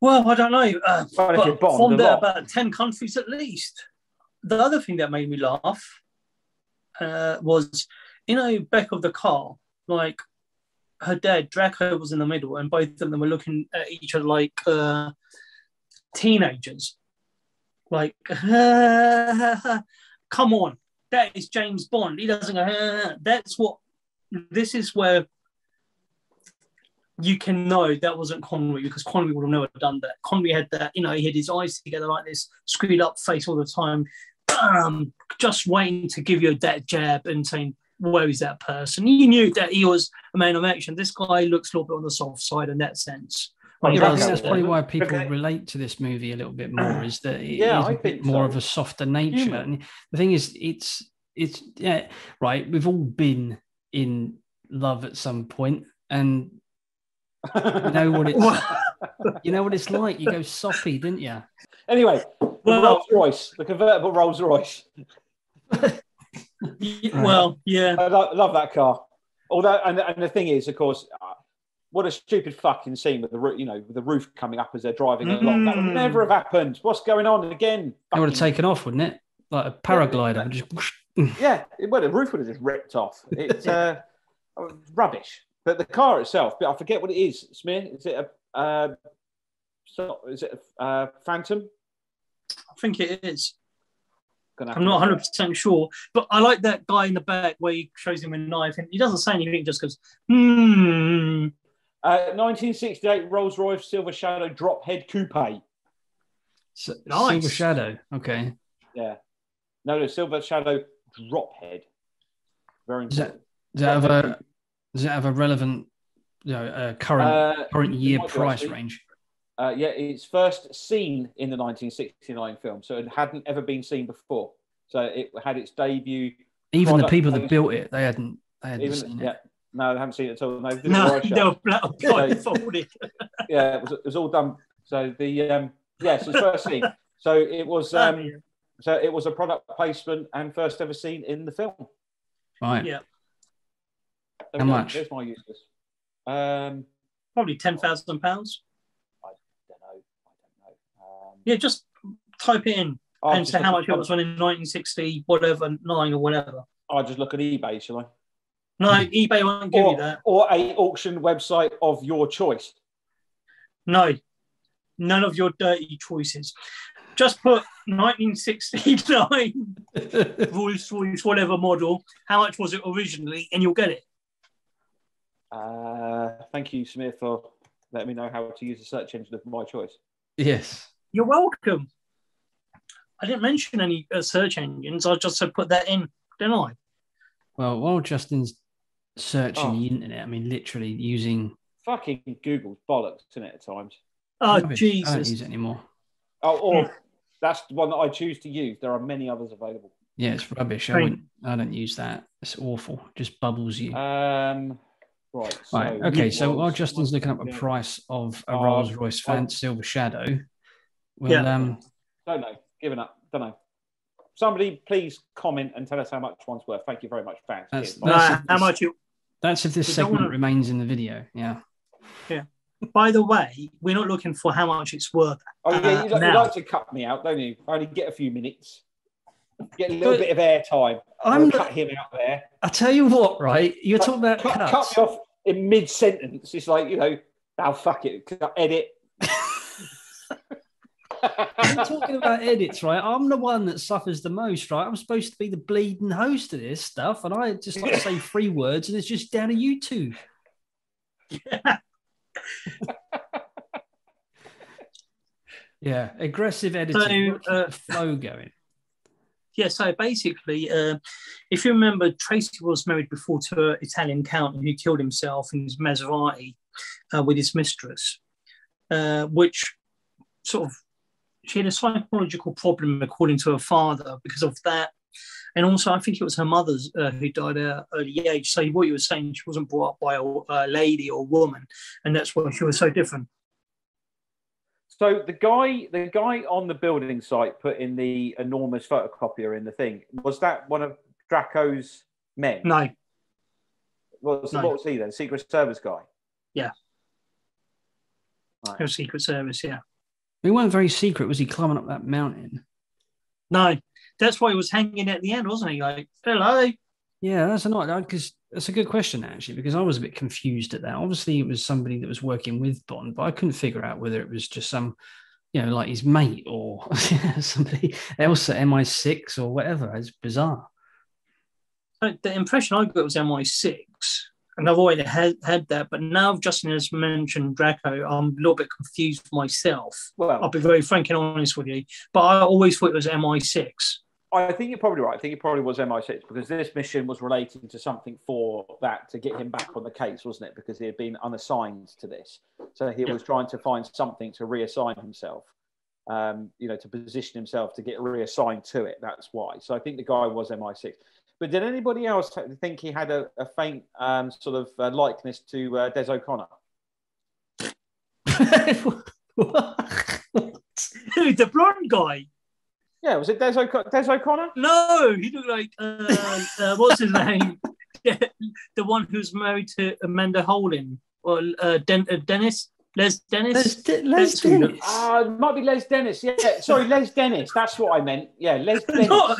S3: Well, I don't know. Uh, but from there, about 10 countries at least. The other thing that made me laugh uh, was, you know, back of the car, like her dad, Draco was in the middle, and both of them were looking at each other like, uh, teenagers. Like, come on, that is James Bond. He doesn't go, that's what, this is where you can know that wasn't Connery because Connery would have never done that. Connery had that, you know, he had his eyes together like this, screwed up face all the time, um, just waiting to give you that jab and saying, where is that person? You knew that he was a man of action. This guy looks a little bit on the soft side in that sense.
S1: Well, yeah, I think that's probably why people okay. relate to this movie a little bit more. Is that it yeah, is a bit more so. of a softer nature. Human. And the thing is, it's it's yeah, right. We've all been in love at some point, and you know what it's you know what it's like. You go soppy, didn't you?
S2: Anyway, well, Rolls Royce, the convertible Rolls Royce.
S3: well, yeah,
S2: I love, love that car. Although, and, and the thing is, of course, what a stupid fucking scene with the roo- you know with the roof coming up as they're driving along. That would
S3: Mm.
S2: never have happened. What's going on again?
S1: It would have taken off, wouldn't it? Like a paraglider. Just.
S2: Yeah, it, well, the roof would have just ripped off. It's uh, rubbish. But the car itself, but I forget what it is. Samir, is it a uh, so, is it a uh, Phantom?
S3: I think it is. I'm not 100 percent sure, but I like that guy in the back where he shows him a knife and he doesn't say anything, just goes, "Hmm."
S2: Uh, 1968 Rolls Royce Silver Shadow drop head coupe.
S1: S-
S3: Nice.
S1: Silver Shadow. Okay.
S2: Yeah. No, no, Silver Shadow drop head. Very
S1: Does that, does that have a does it have a relevant you know, uh, current
S2: Uh,
S1: current year price
S2: actually.
S1: range?
S2: Uh, yeah, it's first seen in the 1969 film, so it hadn't ever been seen before. So it had its debut.
S1: Even the people that built it, they hadn't they hadn't
S2: Even
S1: seen
S2: yeah,
S1: it.
S2: No, they haven't seen it at all. No, they did
S3: No,
S2: right
S3: they
S2: shut.
S3: were bla- blindfolded.
S2: yeah, it was, it was all done. So the um, yes, it's first seen. So it was um, so it was a product placement and first ever seen in the film.
S1: Right.
S3: Yeah.
S2: There
S1: How
S2: we
S1: much?
S2: There's my useless. Um,
S3: Probably ten thousand pounds.
S2: I don't know. I don't know. Um,
S3: Yeah, just type it in
S2: I'll
S3: and
S2: just
S3: say how much
S2: at-
S3: it was when in 1960, whatever, nine or whatever.
S2: I'll just look at eBay, shall I?
S3: No, eBay won't give
S2: or,
S3: you that.
S2: or a auction website of your choice.
S3: No, none of your dirty choices. Just put 1969 Rolls Royce, whatever model. How much was it originally? And you'll get it.
S2: Uh, thank you, Smith, for letting me know how to use the search engine of my choice.
S1: yes.
S3: You're welcome. I didn't mention any uh, search engines. I just said put that in, didn't I?
S1: Well, while Justin's searching
S2: Oh.
S1: the internet, I mean, literally using
S2: Fucking Google's bollocks, isn't it, at times?
S3: Oh,
S1: rubbish. I don't use it anymore.
S2: Oh, or that's the one that I choose to use. There are many others available.
S1: Yeah, it's rubbish. I,
S3: Right.
S1: wouldn't, I don't use that. It's awful. Just bubbles you.
S2: Um, right. So
S1: right. Okay. So while Justin's looking up a price of a
S2: Oh,
S1: Rolls Royce
S2: I-
S1: Fan Silver Shadow, we'll
S3: Yeah.
S1: um,
S2: Don't know. Given up. Don't know. Somebody please comment and tell us how much one's worth. Thank you very much, fans.
S1: That's-
S2: Cheers.
S3: No,
S1: that's-
S3: how much you?
S1: That's if this
S3: We
S1: segment
S3: wanna-
S1: remains in the video. Yeah. Yeah.
S3: By the way, we're not looking for how much it's worth.
S2: Oh, yeah,
S3: Uh,
S2: you, like, you
S3: now.
S2: like to cut me out, don't you? I only get a few minutes. Get a little
S1: But-
S2: bit of airtime.
S1: I'm
S2: I'm
S1: the-
S2: cut him out there.
S1: I tell you what, right? You're
S2: Cut-
S1: talking about
S2: Cut,
S1: cuts.
S2: cut me off in mid sentence. It's like, you know, oh, fuck it. Edit.
S1: You're talking about edits, right? I'm the one that suffers the most, right? I'm supposed to be the bleeding host of this stuff, and I just like to say three words, and it's just down to you two. yeah, aggressive editing.
S3: So, uh,
S1: flow going.
S3: Yeah, so basically, uh, if you remember, Tracy was married before to an Italian count who killed himself in his Maserati uh, with his mistress, uh, which sort of she had a psychological problem according to her father because of that. And also, I think it was her mother's uh, who died at an early age. So, what you were saying, she wasn't brought up by a, a lady or woman, and that's why she was so different.
S2: So the guy, the guy on the building site put in the enormous photocopier in the thing. Was that one of Draco's men?
S3: No,
S2: What was,
S3: No.
S2: what was he then? Secret Service guy.
S3: Yeah.
S2: Right.
S3: Secret Service, yeah.
S1: He weren't very secret, was he? Climbing up that mountain.
S3: No, that's why he was hanging at the end, wasn't he? Like, hello.
S1: Yeah, that's a not because that's a good question actually because I was a bit confused at that. Obviously, it was somebody that was working with Bond, but I couldn't figure out whether it was just some, you know, like his mate or somebody else at MI6 or whatever. It's bizarre.
S3: The impression I got was MI6, and I've already had, had that. But now Justin has mentioned Draco, I'm a little bit confused myself. I'll be very frank and honest with you. But I always thought it was MI6.
S2: I think you're probably right. I think it probably was MI6 because this mission was relating to something for that to get him back on the case, wasn't it? Because he had been unassigned to this, so he
S3: Yeah.
S2: was trying to find something to reassign himself. Um, you know, to position himself to get reassigned to it. That's why. So I think the guy was MI6. But did anybody else think he had a, a faint um, sort of uh, likeness to uh, Des O'Connor?
S3: Who, the blonde guy?
S2: Yeah, was it Des, O'Co- Des O'Connor?
S3: No, he looked like, uh, uh, what's his name? the one who's married to Amanda Holden. or uh, Den- uh, Dennis, Les Dennis.
S1: Les, De- Les Dennis.
S2: It might be Les Dennis. Yeah, sorry, Les Dennis. That's what I meant. Yeah, Les Dennis.
S3: not,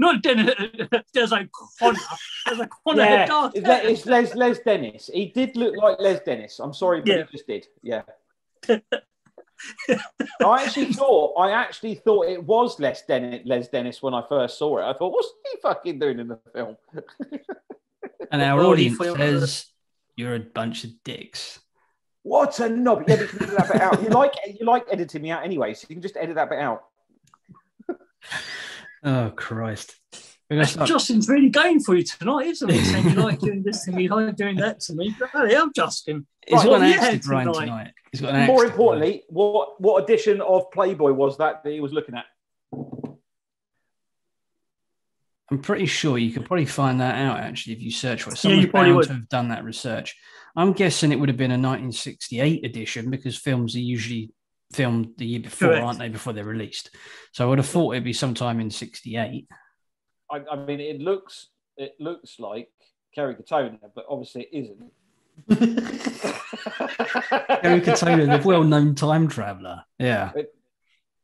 S3: not Dennis. There's a Connor. There's a Connor.
S2: yeah,
S3: Darth
S2: it's, it's Les Les Dennis. He did look like Les Dennis. I'm sorry, but
S3: Yeah.
S2: he just did. Yeah. I actually thought I actually thought it was Les Dennis, Les Dennis when I first saw it. I thought, what's he fucking doing in the film?
S1: And our audience
S3: if
S1: says you're a bunch of dicks.
S2: What a knob! Yeah, but you can edit that bit out. You like you like editing me out anyway, so you can just edit that bit out.
S1: Oh Christ. We're start-
S3: Justin's really going for you tonight, isn't he? Saying you like doing this to me, you like doing that to me. Bloody hell, Justin.
S1: He's
S2: Right,
S1: got an axe
S3: yeah,
S1: to grind
S3: tonight.
S1: tonight. He's got an axe
S2: More
S1: to grind.
S2: importantly, what what edition of Playboy was that that he was looking at?
S1: I'm pretty sure you could probably find that out actually if you search for it.
S3: Yeah,
S1: Someone's
S3: you probably
S1: bound
S3: would.
S1: to have done that research. I'm guessing it would have been a 1968 edition because films are usually filmed the year before,
S3: Correct.
S1: aren't they? Before they're released. So I would have thought it'd be sometime in '68.
S2: I, I mean, it looks it looks like Kerry Katona, but obviously it isn't.
S1: Kerry Katona, the well-known time traveler. Yeah.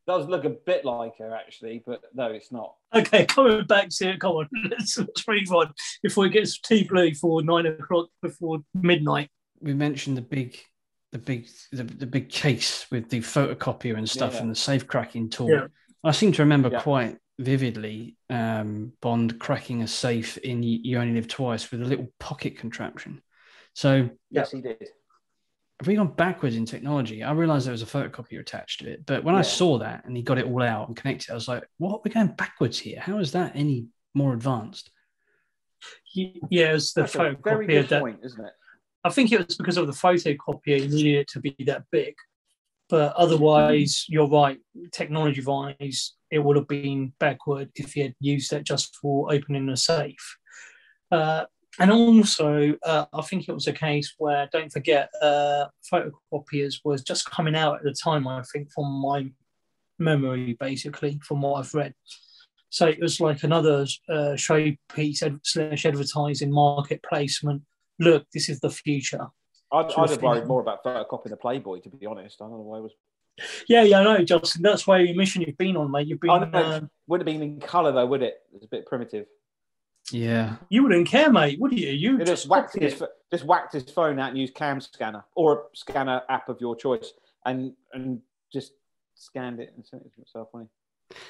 S2: does look a bit like her actually, but no, it's not.
S3: Okay, coming back to it. Come on, let's, let's move on before it gets too blue for nine o'clock before midnight.
S1: we mentioned the big the big the, the big case with the photocopier and stuff
S2: Yeah.
S1: and the safe cracking tool
S3: Yeah.
S1: i seem to remember
S2: Yeah.
S1: quite vividly um, bond cracking a safe in you You only live twice with a little pocket contraption so
S2: Yes, he did.
S1: have we gone backwards in technology i realized there was a photocopier attached to it but when i saw that and he got it all out and connected i was like what we're going backwards here how is that any more advanced
S3: Ye- Yeah, it's the
S2: That's a very good
S3: that
S2: point, isn't it?
S3: I think it was because of the photocopier, needed it to be that big. But otherwise, you're right. Technology wise, it would have been backward if you had used that just for opening a safe. Uh, and also, uh, I think it was a case where, don't forget, uh, photocopiers was just coming out at the time, I think, from my memory, basically, from what I've read. So it was like another uh, showpiece ad- slash advertising market placement. Look, this is the future.
S2: I'd, I'd have worried more about photocopying the Playboy, to be honest. I don't know why it was.
S3: Yeah, yeah, I know, Justin. That's why your mission you've been on, mate. You've been. Uh,
S2: Wouldn't have been in colour though, would it? It's a bit primitive.
S1: yeah
S3: you wouldn't care, mate, would you? You just
S2: just whacked
S3: copied
S2: his just whacked his phone out and used CamScanner or a scanner app of your choice, and and just scanned it and sent it to himself. wouldn't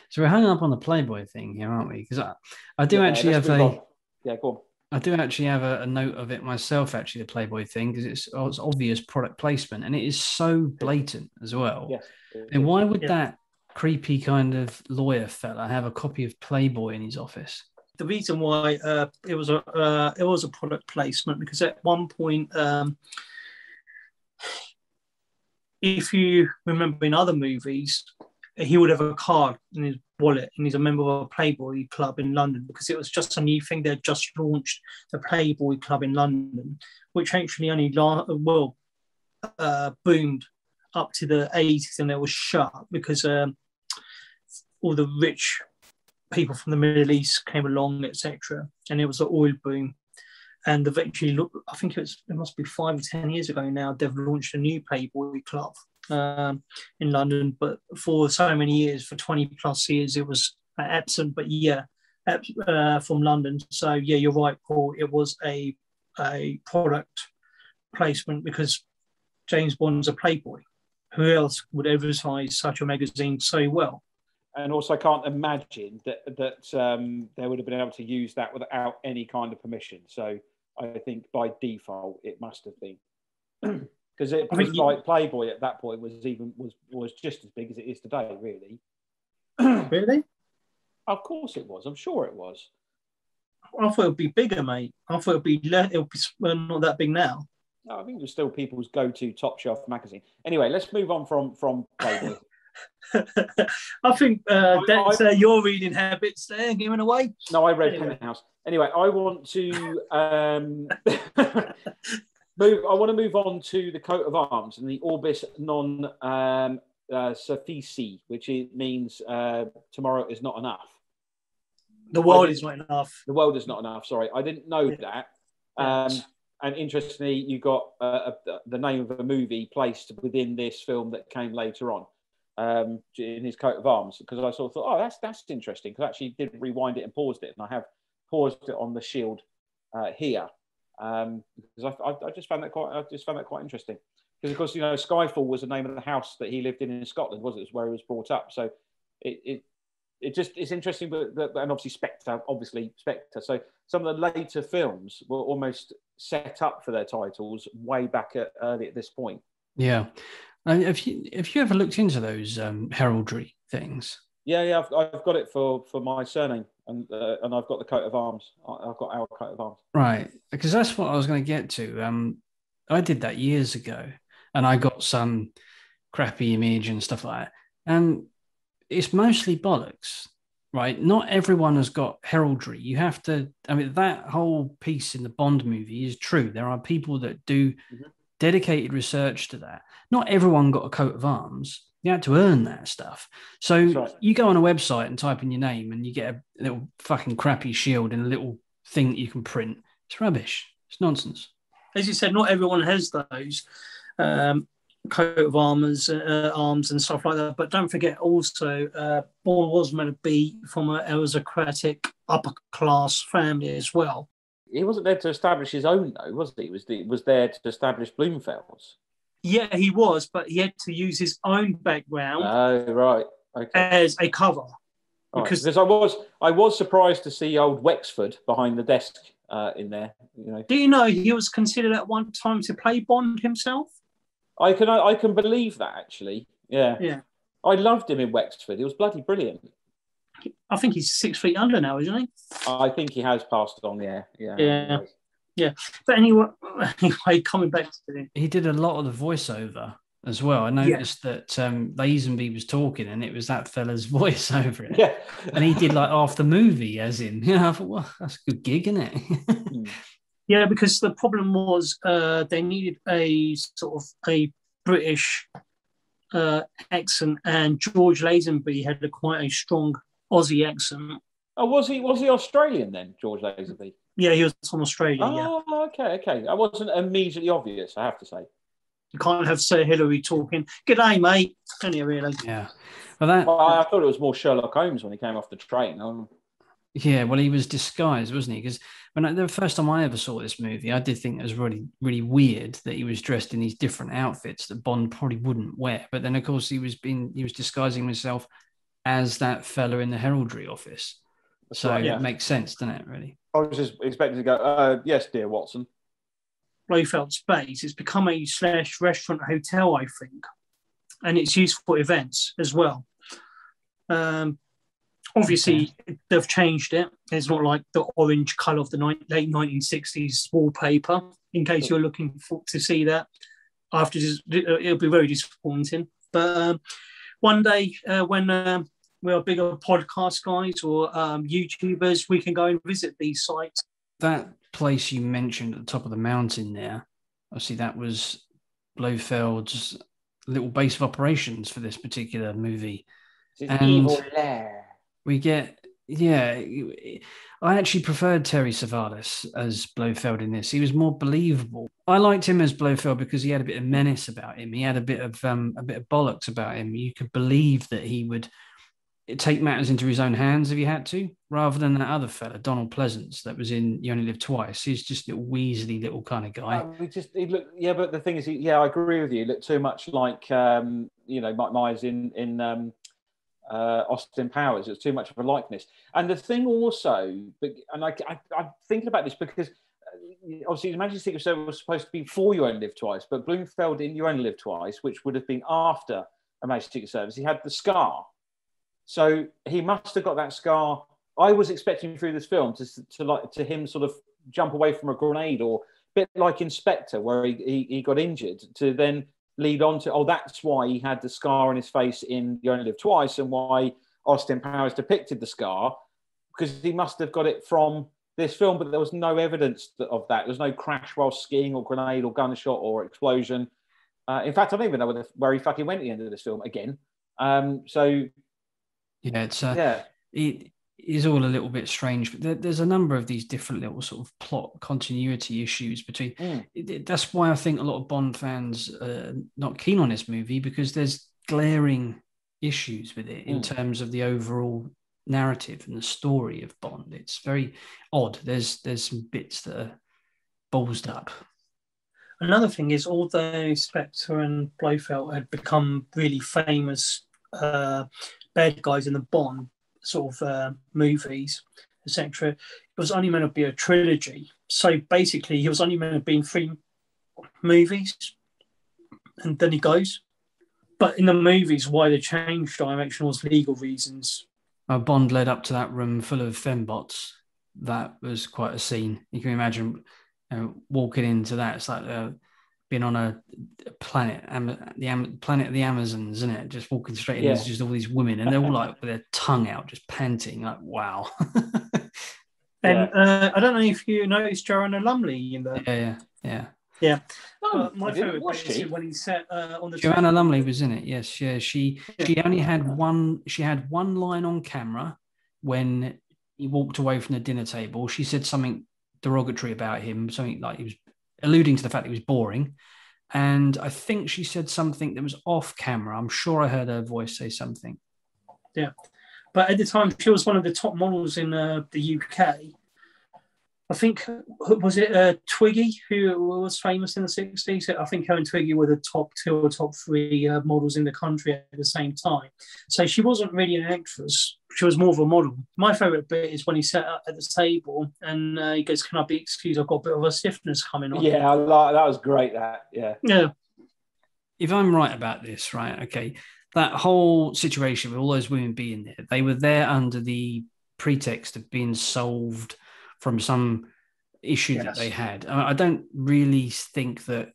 S1: so we're hanging up on the playboy thing here aren't we because I, I do
S2: Yeah,
S1: actually have a
S2: on. Yeah, go on.
S1: I do actually have a, a note of it myself, actually, the Playboy thing, because it's, oh, it's obvious product placement and it is so blatant as well.
S2: Yes.
S1: And why would
S3: Yeah.
S1: that creepy kind of lawyer fella have a copy of Playboy in his office?
S3: the reason why uh, it was a uh, it was a product placement because at one point, um, if you remember in other movies, he would have a card in his wallet and he's a member of a Playboy club in London because it was just a new thing. They had just launched the Playboy club in London, which actually only la- well uh, boomed up to the 80s and it was shut because um, all the rich people from the Middle East came along, etc. And it was an oil boom. And eventually, I think it was it must be five or ten years ago now. They've launched a new Playboy club um, in London, but for so many years, for twenty plus years, it was absent. But yeah, uh, from London. So yeah, you're right, Paul. It was a a product placement because James Bond's a Playboy. Who else would advertise such a magazine so well?
S2: And also, I can't imagine that that um, they would have been able to use that without any kind of permission. So I think by default it must have been because it
S3: I think
S2: was like Playboy at that point was even was was just as big as it is today, really.
S3: Really?
S2: Of course it was. I'm sure it was.
S3: I thought it'd be bigger, mate. I thought it'd be le- it'll be well, not that big now.
S2: No, I think it was still people's go-to top shelf magazine. Anyway, let's move on from from Playboy.
S3: I think uh,
S2: I-
S3: that's
S2: I-
S3: uh, your reading habits there giving away.
S2: No, I read
S3: Anyway.
S2: Penthouse. Anyway, I want to um, move. I want to move on to the coat of arms and the Orbis non um, uh, sufficit, which it means uh, tomorrow is not enough.
S3: The world is not enough.
S2: The world is not enough. Sorry, I didn't know that. Um, and interestingly, you got uh, a, the name of a movie placed within this film that came later on um, in his coat of arms because I sort of thought, oh, that's that's interesting because I actually did rewind it and paused it, and I have paused it on the shield uh, here um, because I, I, I, just found that quite I just found that quite interesting because of course you know Skyfall was the name of the house that he lived in in Scotland, was it? It's where he was brought up, so it, it it just it's interesting, but, but and obviously Spectre, obviously Spectre. So some of the later films were almost set up for their titles way back at early at this point.
S1: Yeah, and have you have you ever looked into those um, heraldry things?
S2: Yeah, yeah, I've, I've got it for for my surname, and uh, and I've got the coat of arms. I've got our coat of arms.
S1: Right, because that's what I was going to get to. Um, I did that years ago, and I got some crappy image and stuff like that. And it's mostly bollocks, right? Not everyone has got heraldry. You have to, I mean, that whole piece in the Bond movie is true. There are people that do mm-hmm. dedicated research to that. Not everyone got a coat of arms. You had to earn that stuff. So right. you go on a website and type in your name and you get a little fucking crappy shield and a little thing that you can print. It's rubbish. It's nonsense.
S3: As you said, not everyone has those. Um, coat of armors, uh, arms, and stuff like that. But don't forget also, uh, Bond was meant to be from an aristocratic upper class family as well.
S2: He wasn't there to establish his own, though, was he? He was, he was there to establish Blofeld.
S3: Yeah, he was, but he had to use his own background.
S2: Oh, right. Okay.
S3: As a cover.
S2: Because right. I was I was surprised to see old Wexford behind the desk uh, in there. You know.
S3: Do you know he was considered at one time to play Bond himself?
S2: I can I, can believe that actually. Yeah.
S3: Yeah.
S2: I loved him in Wexford. He was bloody brilliant.
S3: I think he's six feet under now, isn't he?
S2: I think he has passed on. Yeah. Yeah.
S3: Yeah. Yeah. But anyway, anyway, coming back to it.
S1: He did a lot of the voiceover as well. I noticed yeah. that um, Lazenby was talking and it was that fella's voice over it.
S2: Yeah.
S1: and he did like half the movie, as in, you know, I thought, well, that's a good gig, isn't it? Hmm.
S3: Yeah, because the problem was uh, they needed a sort of a British uh, accent, and George Lazenby had a, quite a strong Aussie accent.
S2: Oh, was he? Was he Australian then, George Lazenby?
S3: Yeah, he was from Australia.
S2: Oh,
S3: yeah.
S2: okay, okay. That wasn't immediately obvious, I have to say.
S3: You can't have Sir Hilary talking, "Good day, mate." Can you really?
S1: Yeah. Well, that.
S2: Well, I thought it was more Sherlock Holmes when he came off the train. Um,
S1: yeah, well, he was disguised, wasn't he? Because when I, the first time I ever saw this movie, I did think it was really, really weird that he was dressed in these different outfits that Bond probably wouldn't wear. But then, of course, he was being he was disguising himself as that fella in the heraldry office. That's so right, yeah. it makes sense, doesn't it? Really.
S2: I was just expecting to go. Uh, yes, dear Watson.
S3: Blofeld Space. It's become a slash restaurant hotel, I think, and it's used for events as well. Um, Obviously, okay. they've changed it. It's not like the orange colour of the ni- late 1960s wallpaper. In case you're looking for, to see that, after it'll be very disappointing. But um, one day uh, when uh, we're bigger podcast guys or um, YouTubers, we can go and visit these sites.
S1: That place you mentioned at the top of the mountain there, obviously that was Blofeld's little base of operations for this particular movie.
S2: It's and evil lair
S1: we get yeah i actually preferred terry savalas as blofeld in this. He was more believable. I liked him as blofeld because he had a bit of menace about him. He had a bit of um, a bit of bollocks about him. You could believe that he would take matters into his own hands if he had to rather than that other fella donald Pleasence, that was in you only live twice he's just a little weaselly little kind of guy
S2: uh, just he looked, yeah but the thing is he, yeah i agree with you he looked too much like um, you know mike myers in in um, uh, Austin Powers. It's too much of a likeness. And the thing also, and I, I, am thinking about this because uh, obviously the Majesty Secret Service was supposed to be before You Only Live Twice, but Blofeld in You Only Live Twice, which would have been after a Majesty Secret Service, he had the scar. So he must have got that scar. I was expecting through this film to, to like to him sort of jump away from a grenade or bit like in Spectre, where he, he, he got injured, to then lead on to, oh, that's why he had the scar on his face in You Only Live Twice and why Austin Powers depicted the scar, because he must have got it from this film, but there was no evidence of that. There's no crash while skiing or grenade or gunshot or explosion. Uh, in fact, I don't even know where, where, he fucking went at the end of this film again. Um, so,
S1: yeah, it's uh, yeah. He, is all a little bit strange, but there, there's a number of these different little sort of plot continuity issues between.
S2: Mm.
S1: it- it- that's why I think a lot of Bond fans are not keen on this movie because there's glaring issues with it in
S2: Mm.
S1: terms of the overall narrative and the story of Bond. It's very odd. There's there's some bits that are ballsed up.
S3: Another thing is, although Spectre and Blofeld had become really famous uh, bad guys in the Bond sort of uh, movies, etc., it was only meant to be a trilogy. So basically, he was only meant to be in three movies, and then he goes. But in the movies, why they changed direction was legal reasons.
S1: Uh, Bond led up to that room full of fembots. That was quite a scene. You can imagine know, walking into that. It's like uh, being on a, a planet, the planet of the Amazons, isn't it? Just walking straight in.
S2: Yeah.
S1: There's just all these women, and they're all like with their tongue out, just panting. Like, wow.
S3: And uh, I don't know if you noticed Joanna Lumley in the.
S1: yeah, yeah, yeah.
S2: No,
S3: Uh, my favourite
S2: watch
S3: bit is when he sat uh, on the.
S1: Joanna Lumley was in it. Yes, yeah. She
S3: Yeah.
S1: she only had one. She had one line on camera when he walked away from the dinner table. She said something derogatory about him, something like he was alluding to the fact he was boring. And I think she said something that was off camera. I'm sure I heard her voice say something. Yeah.
S3: But at the time, she was one of the top models in uh, the UK. I think was it uh, Twiggy who was famous in the sixties. I think her and Twiggy were the top two or top three uh, models in the country at the same time. So she wasn't really an actress; she was more of a model. My favourite bit is when he sat at the table and uh, he goes, "Can I be excused? I've got a bit of a stiffness coming on."
S2: Yeah, I like that was great. That yeah,
S3: yeah,
S1: if I'm right about this, right? Okay, that whole situation with all those women being there, they were there under the pretext of being solved from some issue that they had. I don't really think that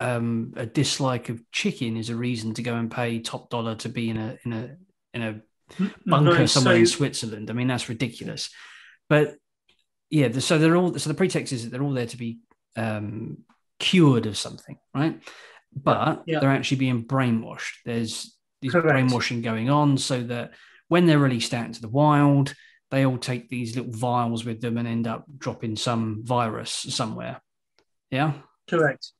S1: um, a dislike of chicken is a reason to go and pay top dollar to be in a in a in a bunker
S3: No,
S1: somewhere in Switzerland. I mean, that's ridiculous. But yeah, the, so they're all so the pretext is that they're all there to be um, cured of something, right? But
S3: Yeah.
S1: they're actually being brainwashed. There's these
S3: Correct.
S1: brainwashing going on, so that when they're released out into the wild, they all take these little vials with them and end up dropping some virus somewhere. Yeah.
S3: Correct.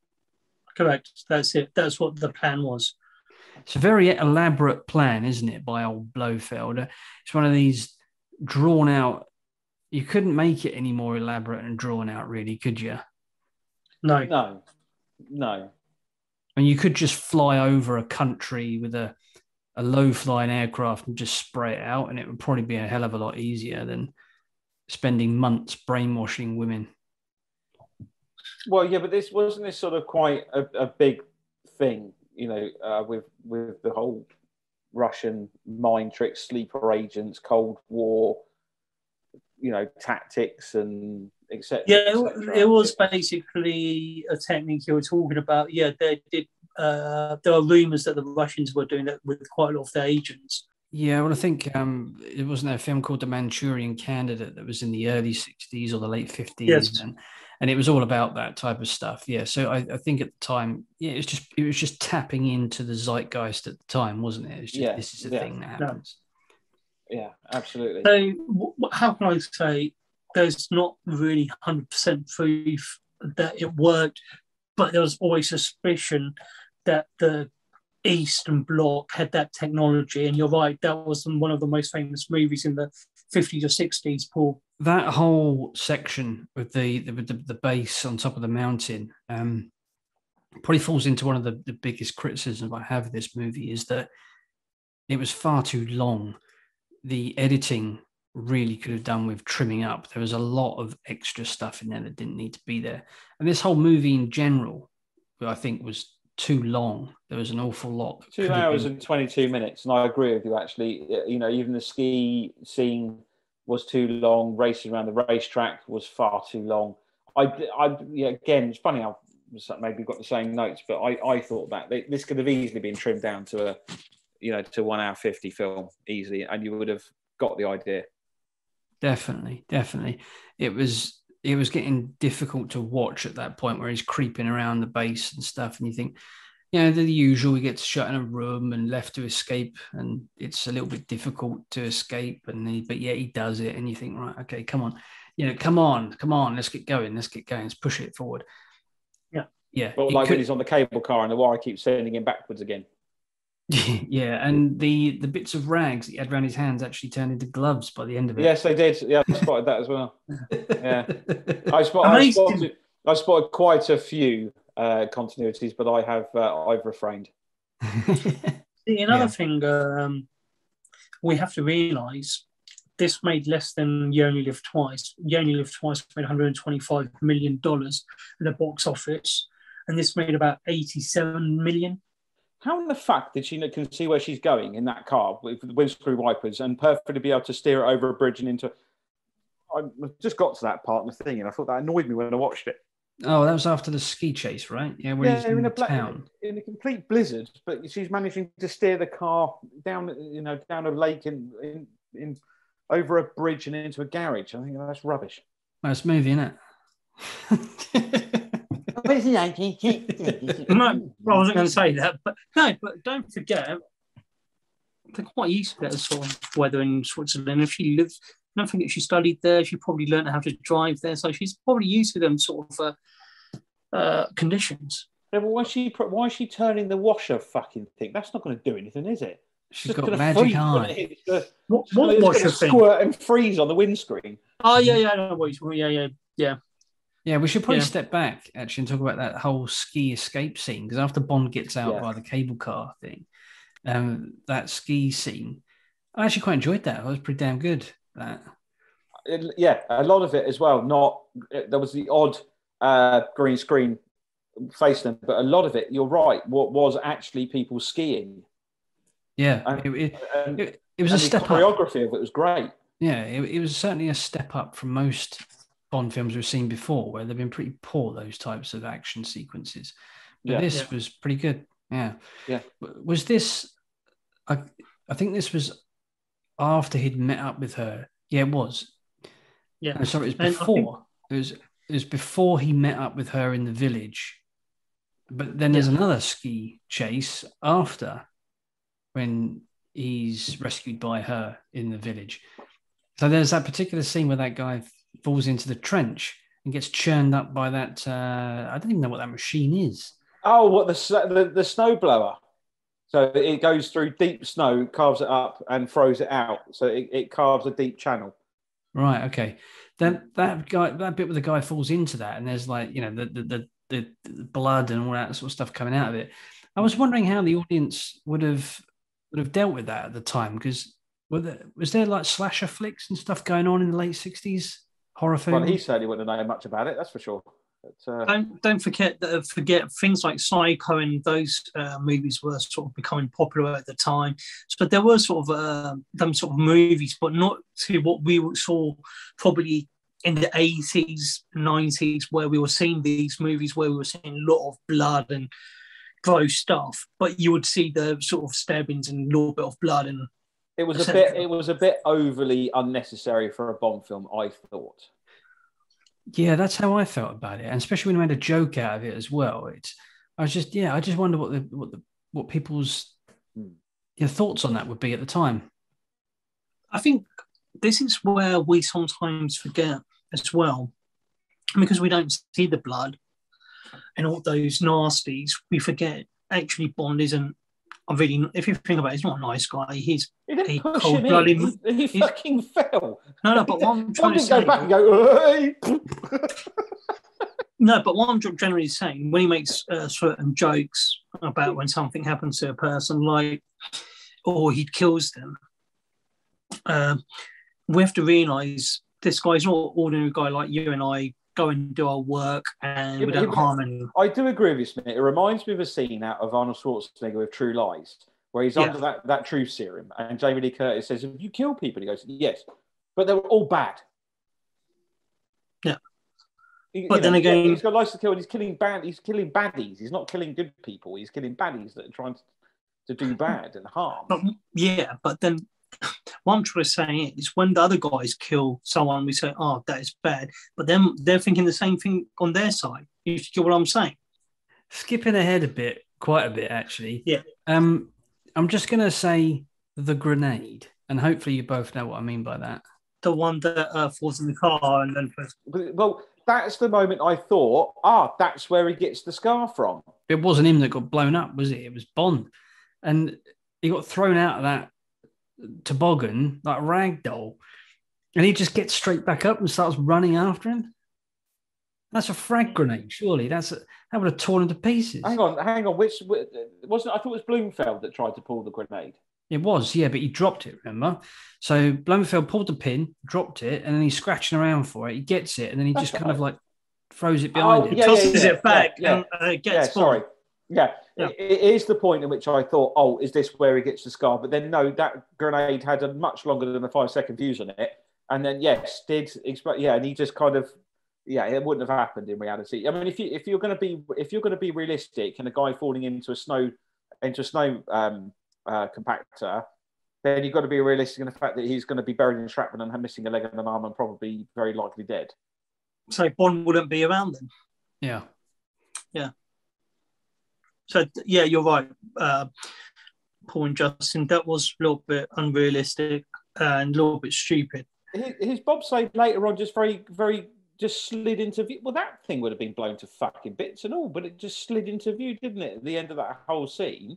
S3: Correct. That's it. That's what the plan was.
S1: It's a very elaborate plan, isn't it, by old Blofeld? It's one of these drawn out. You couldn't make it any more elaborate and drawn out, really, could you?
S3: No.
S2: no, no.
S1: I mean, you could just fly over a country with a, a low flying aircraft and just spray it out, and it would probably be a hell of a lot easier than spending months brainwashing women.
S2: Well, yeah, but this wasn't this sort of quite a, a big thing, you know, uh, with with the whole Russian mind tricks, sleeper agents, Cold War, you know, tactics and etc.
S3: Yeah, it, it was basically a technique you were talking about. Yeah, they did. Uh, there are rumors that the Russians were doing that with quite a lot of their agents.
S1: Yeah, well, I think um, it wasn't there a film called The Manchurian Candidate that was in the early 60s or the late 50s.
S3: Yes.
S1: And, and it was all about that type of stuff. Yeah. So I, I think at the time, yeah, it was just it was just tapping into the zeitgeist at the time, wasn't it? It's just
S2: Yeah,
S1: this is a
S2: yeah.
S1: thing that happens.
S2: yeah, absolutely.
S3: So, w- w- how can I say there's not really 100% proof that it worked, but there was always suspicion that the Eastern Bloc had that technology. And you're right, that was one of the most famous movies in the 50s or 60s, Paul.
S1: that whole section with the the, the, the base on top of the mountain um, probably falls into one of the, the biggest criticisms I have of this movie is that it was far too long. The editing really could have done with trimming up. There was a lot of extra stuff in there that didn't need to be there. And this whole movie in general, I think, was too long. There was an awful lot.
S2: Two hours and 22 minutes. And I agree with you, actually. Uh, you know, even the ski scene was too long. Racing around the racetrack was far too long. I, I yeah, again, it's funny how maybe we've got the same notes, but I, I thought that they- this could have easily been trimmed down to a, you know, to one hour 50 film easily, and you would have got the idea.
S1: Definitely, definitely. It was it was getting difficult to watch at that point where he's creeping around the base and stuff, and you think Yeah, the usual. He gets shut in a room and left to escape, and it's a little bit difficult to escape. And he, but yeah, he does it, and you think, right, okay, come on, you know, come on, come on, let's get going, let's get going, let's push it forward.
S3: Yeah,
S1: yeah.
S2: But like when he's on the cable car and the wire keeps sending him backwards again.
S1: yeah, and the the bits of rags he had around his hands actually turned into gloves by the end of it.
S2: Yes, they did. Yeah, I spotted that as well. Yeah, I, spot, I spotted. I spotted quite a few uh, continuities, but I have uh, I've refrained.
S3: See, another yeah. thing um, we have to realise this made less than You Only Live Twice. You Only Live Twice made 125 million dollars at the box office, and this made about 87 million.
S2: How in the fuck did she can see where she's going in that car with the windscreen wipers and perfectly be able to steer it over a bridge and into? I just got to that part of the thing, and I thought that annoyed me when I watched it.
S1: Oh, that was after the ski chase, right? Yeah, where yeah, he's in, in a black, town
S2: in a complete blizzard, but she's managing to steer the car down, you know, down a lake in in, in over a bridge and into a garage. I think that's rubbish.
S1: Well, it's movie, isn't
S3: it? no, I wasn't going to say that, but no, but don't forget, they're quite used to that sort of weather in Switzerland. If she lives, don't forget she studied there. She probably learned how to drive there, so she's probably used to them sort of uh, uh, conditions.
S2: Yeah, but why is she why is she turning the washer fucking thing? That's not going to do anything, is it?
S1: She's got magic eye.
S3: What, what washer thing?
S2: Squirt and freeze on the windscreen.
S3: Oh yeah, yeah, I know what you Yeah, yeah, yeah.
S1: Yeah, we should probably yeah. step back actually and talk about that whole ski escape scene because after Bond gets out yeah. by the cable car thing, um, that ski scene, I actually quite enjoyed that. It was pretty damn good. That.
S2: It, yeah, a lot of it as well. Not there was the odd uh, green screen them, but a lot of it, you're right, what was actually people skiing.
S1: Yeah,
S2: and,
S1: it, it, it was a step
S2: choreography
S1: up.
S2: of it was great.
S1: Yeah, it, it was certainly a step up from most Bond films we've seen before, where they've been pretty poor those types of action sequences. But yeah, this yeah. was pretty good. Yeah.
S2: Yeah.
S1: Was this? I I think this was after he'd met up with her. Yeah, it was.
S3: Yeah.
S1: No, sorry, it was before. Think... It was it was before he met up with her in the village. But then there's yeah. another ski chase after when he's rescued by her in the village. So there's that particular scene where that guy falls into the trench and gets churned up by that. Uh, I don't even know what that machine is.
S2: Oh, what the the, the snow blower. So it goes through deep snow, carves it up, and throws it out. So it, it carves a deep channel.
S1: Right. Okay. Then that guy, that bit where the guy falls into that, and there's like you know the the the, the, blood and all that sort of stuff coming out of it. I was wondering how the audience would have would have dealt with that at the time because was there like slasher flicks and stuff going on in the late sixties? Horror film.
S2: Well, he certainly wouldn't know much about it. That's for sure. But, uh...
S3: Don't don't forget that uh, forget things like Psycho and those uh, movies were sort of becoming popular at the time. So there were sort of uh, them sort of movies, but not to what we saw probably in the eighties, nineties, where we were seeing these movies where we were seeing a lot of blood and gross stuff. But you would see the sort of stabbings and a little bit of blood and
S2: it was a bit. It was a bit overly unnecessary for a Bond film. I thought.
S1: Yeah, that's how I felt about it, and especially when I made a joke out of it as well. It's. I was just yeah. I just wonder what the what the what people's hmm. your thoughts on that would be at the time.
S3: I think this is where we sometimes forget as well, because we don't see the blood and all those nasties. We forget actually Bond isn't I really, if you think about it, he's not a nice guy. He's
S2: he he cold blooded. He, he fucking fell.
S3: No, no, but what I'm trying to say. Go back and go, no, but what I'm generally saying, when he makes uh, certain jokes about when something happens to a person, like, or he kills them, uh, we have to realize this guy's not an ordinary guy like you and I go and do our work and yeah, we don't harm anyone.
S2: I do agree with you, Smith. It reminds me of a scene out of Arnold Schwarzenegger with True Lies, where he's yeah. under that, that truth serum and Jamie Lee Curtis says, Have you killed people? He goes, Yes, but they were all bad.
S3: Yeah.
S2: You, but you then know, again, he's got license to kill and he's killing bad. He's killing baddies. He's not killing good people. He's killing baddies that are trying to, to do bad and harm.
S3: But, yeah, but then what I'm trying to say is when the other guys kill someone, we say, oh, that is bad. But then they're thinking the same thing on their side. You get what I'm saying?
S1: Skipping ahead a bit, quite a bit actually.
S3: Yeah.
S1: Um, I'm just gonna say the grenade, and hopefully you both know what I mean by that.
S3: The one that uh, falls in the car and then
S2: Well, that's the moment I thought, ah, that's where he gets the scar from.
S1: It wasn't him that got blown up, was it? It was Bond, and he got thrown out of that toboggan like a rag doll, and he just gets straight back up and starts running after him. That's a frag grenade, surely. That's a, that would have torn into pieces.
S2: Hang on, hang on. Which wasn't? I thought it was Blofeld that tried to pull the grenade.
S1: It was, yeah, but he dropped it, remember? So Blofeld pulled the pin, dropped it, and then he's scratching around for it. He gets it, and then he
S2: That's
S1: just kind of like throws it behind
S2: Oh,
S1: him.
S2: yeah,
S3: tosses
S2: yeah,
S3: it back
S2: yeah,
S3: and uh,
S2: Yeah,
S3: gets
S2: sorry. Yeah,
S3: Yeah.
S2: It, it is the point in which I thought, oh, is this where he gets the scar? But then no, that grenade had a much longer than a five second fuse on it, and then yes, did explode. Yeah, and he just kind of, yeah, it wouldn't have happened in reality. I mean, if you if you're going to be if you're going to be realistic, and a guy falling into a snow into a snow um, uh, compactor. Then you've got to be realistic in the fact that he's going to be buried in shrapnel and missing a leg and an arm and probably very likely dead.
S3: So Bond wouldn't be around then.
S1: Yeah. Yeah.
S3: So yeah, you're right, uh, Paul and Justin. That was a little bit unrealistic and a little bit stupid.
S2: his, his bobsleigh later on just very, very just slid into view. Well, that thing would have been blown to fucking bits and all, but it just slid into view, didn't it? At the end of that whole scene,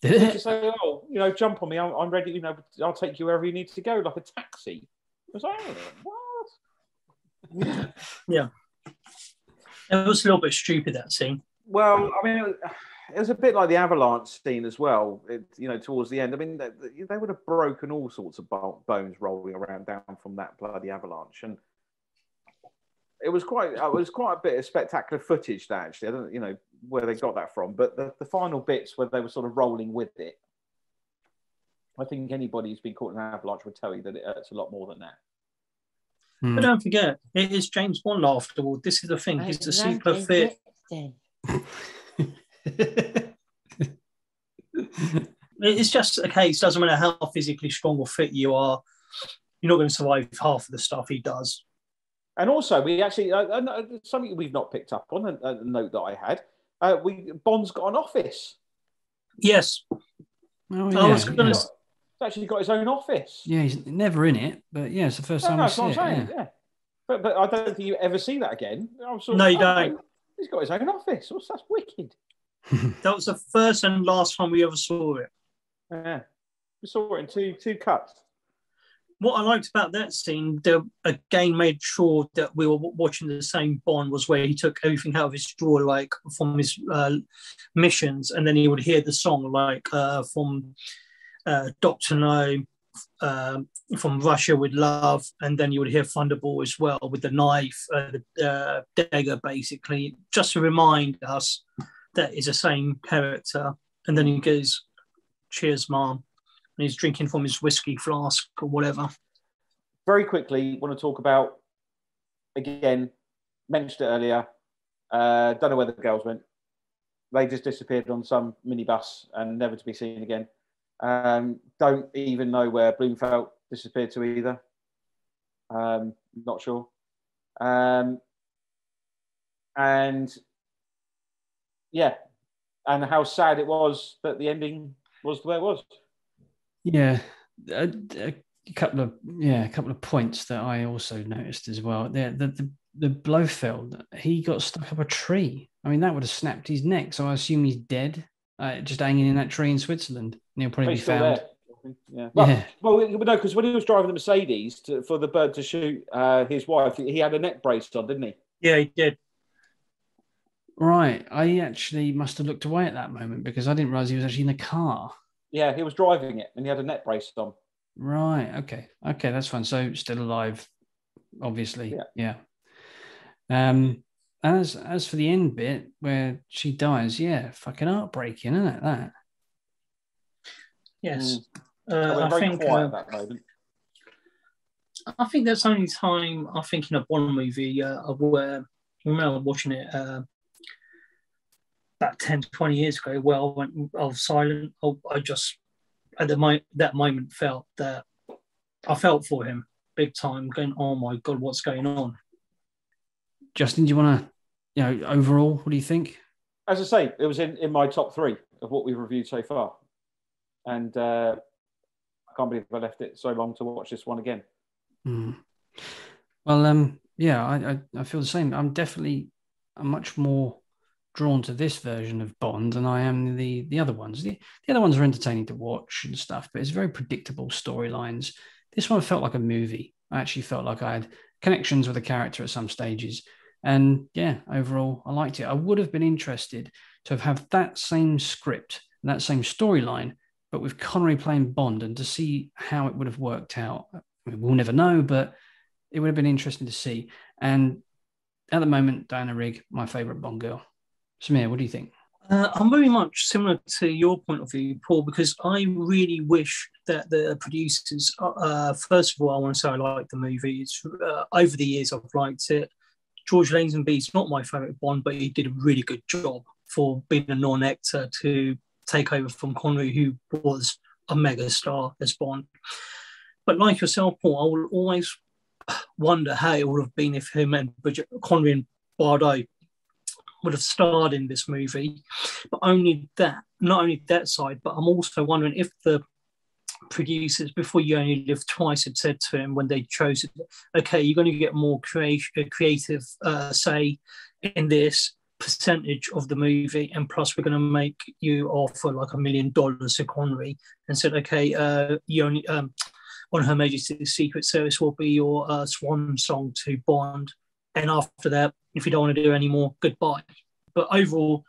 S1: Did
S2: you
S1: it?
S2: just say, "Oh, you know, jump on me. I'm, I'm ready. You know, I'll take you wherever you need to go, like a taxi." I was like, "What?" Yeah.
S3: It was a little bit stupid that scene.
S2: Well, I mean, it was, a bit like the avalanche scene as well. It, you know, towards the end. I mean, they, they would have broken all sorts of bones rolling around down from that bloody avalanche, and it was quite. It was quite a bit of spectacular footage. That actually, I don't, you know, where they got that from, but the, the final bits where they were sort of rolling with it. I think anybody who's been caught in an avalanche would tell you that it hurts a lot more than that.
S1: Hmm.
S3: But don't forget, it is James Bond after all. This is the thing. He's a super fit. It's just a case. Doesn't matter how physically strong or fit you are, you're not going to survive half of the stuff he does.
S2: And also, we actually uh, uh, something we've not picked up on a, a note that I had. Uh, we Bond's got an office.
S3: Yes,
S1: Oh,
S3: I was
S1: yeah,
S3: gonna
S1: yeah.
S2: He's actually got his own office.
S1: Yeah, he's never in it, but yeah, it's the first
S2: No,
S1: time
S2: no,
S1: I
S2: that's
S1: see
S2: what I'm
S1: it.
S2: saying.
S1: yeah.
S2: Yeah. But but I don't think you ever see that again. I'm sort of,
S3: No, you
S2: oh,
S3: don't.
S2: He's got his own office. What's that's wicked.
S3: that was the first and last time we ever saw it.
S2: Yeah. We saw it in two two cuts.
S3: What I liked about that scene, they again made sure that we were watching the same Bond was where he took everything out of his drawer, like from his uh, missions, and then he would hear the song, like uh, from uh, Doctor No, um, from Russia with Love, and then you would hear Thunderball as well with the knife, uh, the uh, dagger, basically, just to remind us that it's the same character. And then he goes, "Cheers, mom," and he's drinking from his whiskey flask or whatever.
S2: Very quickly, want to talk about again. Mentioned it earlier. Uh, don't know where the girls went. They just disappeared on some minibus and never to be seen again. Um, don't even know where Blofeld disappeared to either. Um, not sure. Um, and yeah, and how sad it was that the ending was the way it was.
S1: Yeah, a, a couple of yeah, a couple of points that I also noticed as well. The the the, the Blofeld, he got stuck up a tree. I mean, that would have snapped his neck. So I assume he's dead, uh, just hanging in that tree in Switzerland. And he'll probably
S2: He's
S1: be found.
S2: there. Yeah. Well,
S1: Yeah.
S2: well, no, because when he was driving the Mercedes to, for the bird to shoot uh, his wife, he had a neck brace on, didn't he?
S3: Yeah, he did.
S1: Right. I actually must have looked away at that moment because I didn't realize he was actually in the car.
S2: Yeah, he was driving it and he had a neck brace on.
S1: Right. Okay. Okay. That's fine. So still alive, obviously.
S2: Yeah.
S1: Yeah. Um. As as for the end bit where she dies, yeah, fucking heartbreaking, isn't it? That.
S3: Yes.
S2: I
S3: Uh,
S2: went
S3: I think uh,
S2: at that moment.
S3: I think that's only time I think in a one movie uh, of where I remember watching it uh, about 10 to 20 years ago where I went I was silent. I, I just at the mo- that moment felt that I felt for him big time, going, "Oh my god, what's going on?"
S1: Justin, do you want to, you know, overall, what do you think?
S2: as I say, it was in, in my top three of what we've reviewed so far. And uh, I can't believe I left it so long to watch this one again.
S1: Mm. Well, um, yeah, I, I, I feel the same. I'm definitely I'm much more drawn to this version of Bond than I am the the other ones. The, the other ones are entertaining to watch and stuff, but it's very predictable storylines. This one felt like a movie. I actually felt like I had connections with the character at some stages. And yeah, overall, I liked it. I would have been interested to have had that same script and that same storyline, but with Connery playing Bond and to see how it would have worked out. We'll never know, but it would have been interesting to see. And at the moment, Diana Rigg, my favorite Bond girl. Samir, what do you think?
S3: Uh, I'm very much similar to your point of view, Paul, because I really wish that the producers, uh, uh first of all, I want to say I like the movie. It's, uh, over the years, I've liked it. George Lazenby is not my favourite Bond, but he did a really good job for being a non-actor to take over from Connery, who was a mega star as Bond. But like yourself, Paul, I will always wonder how it would have been if him and Bridget, Connery and Bardot would have starred in this movie. But only that, not only that side, but I'm also wondering if the producers, before you only live twice, had said to him when they chose it, okay, you're going to get more creative, creative uh, say in this percentage of the movie, and plus we're going to make you offer like a million dollars to Connery, and said, okay, uh, you only um, on Her Majesty's Secret Service will be your uh, swan song to Bond, and after that, if you don't want to do any more, goodbye. But overall,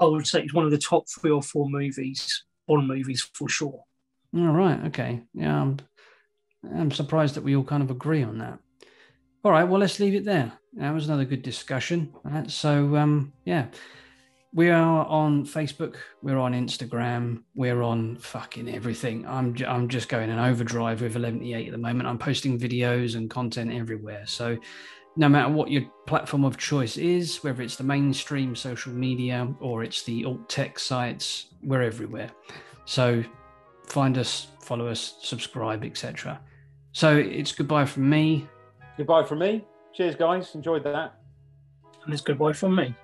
S3: I would say it's one of the top three or four movies, Bond movies for sure.
S1: All right. Okay. Yeah. I'm, I'm surprised that we all kind of agree on that. All right. Well, let's leave it there. That was another good discussion. So, um, yeah, we are on Facebook. We're on Instagram. We're on fucking everything. I'm, I'm just going in overdrive with 118 at the moment. I'm posting videos and content everywhere. So, no matter what your platform of choice is, whether it's the mainstream social media or it's the alt tech sites, we're everywhere. So, find us, follow us, subscribe, etc. So it's goodbye from me.
S2: Goodbye from me. Cheers, guys. Enjoyed that.
S3: And it's goodbye from me.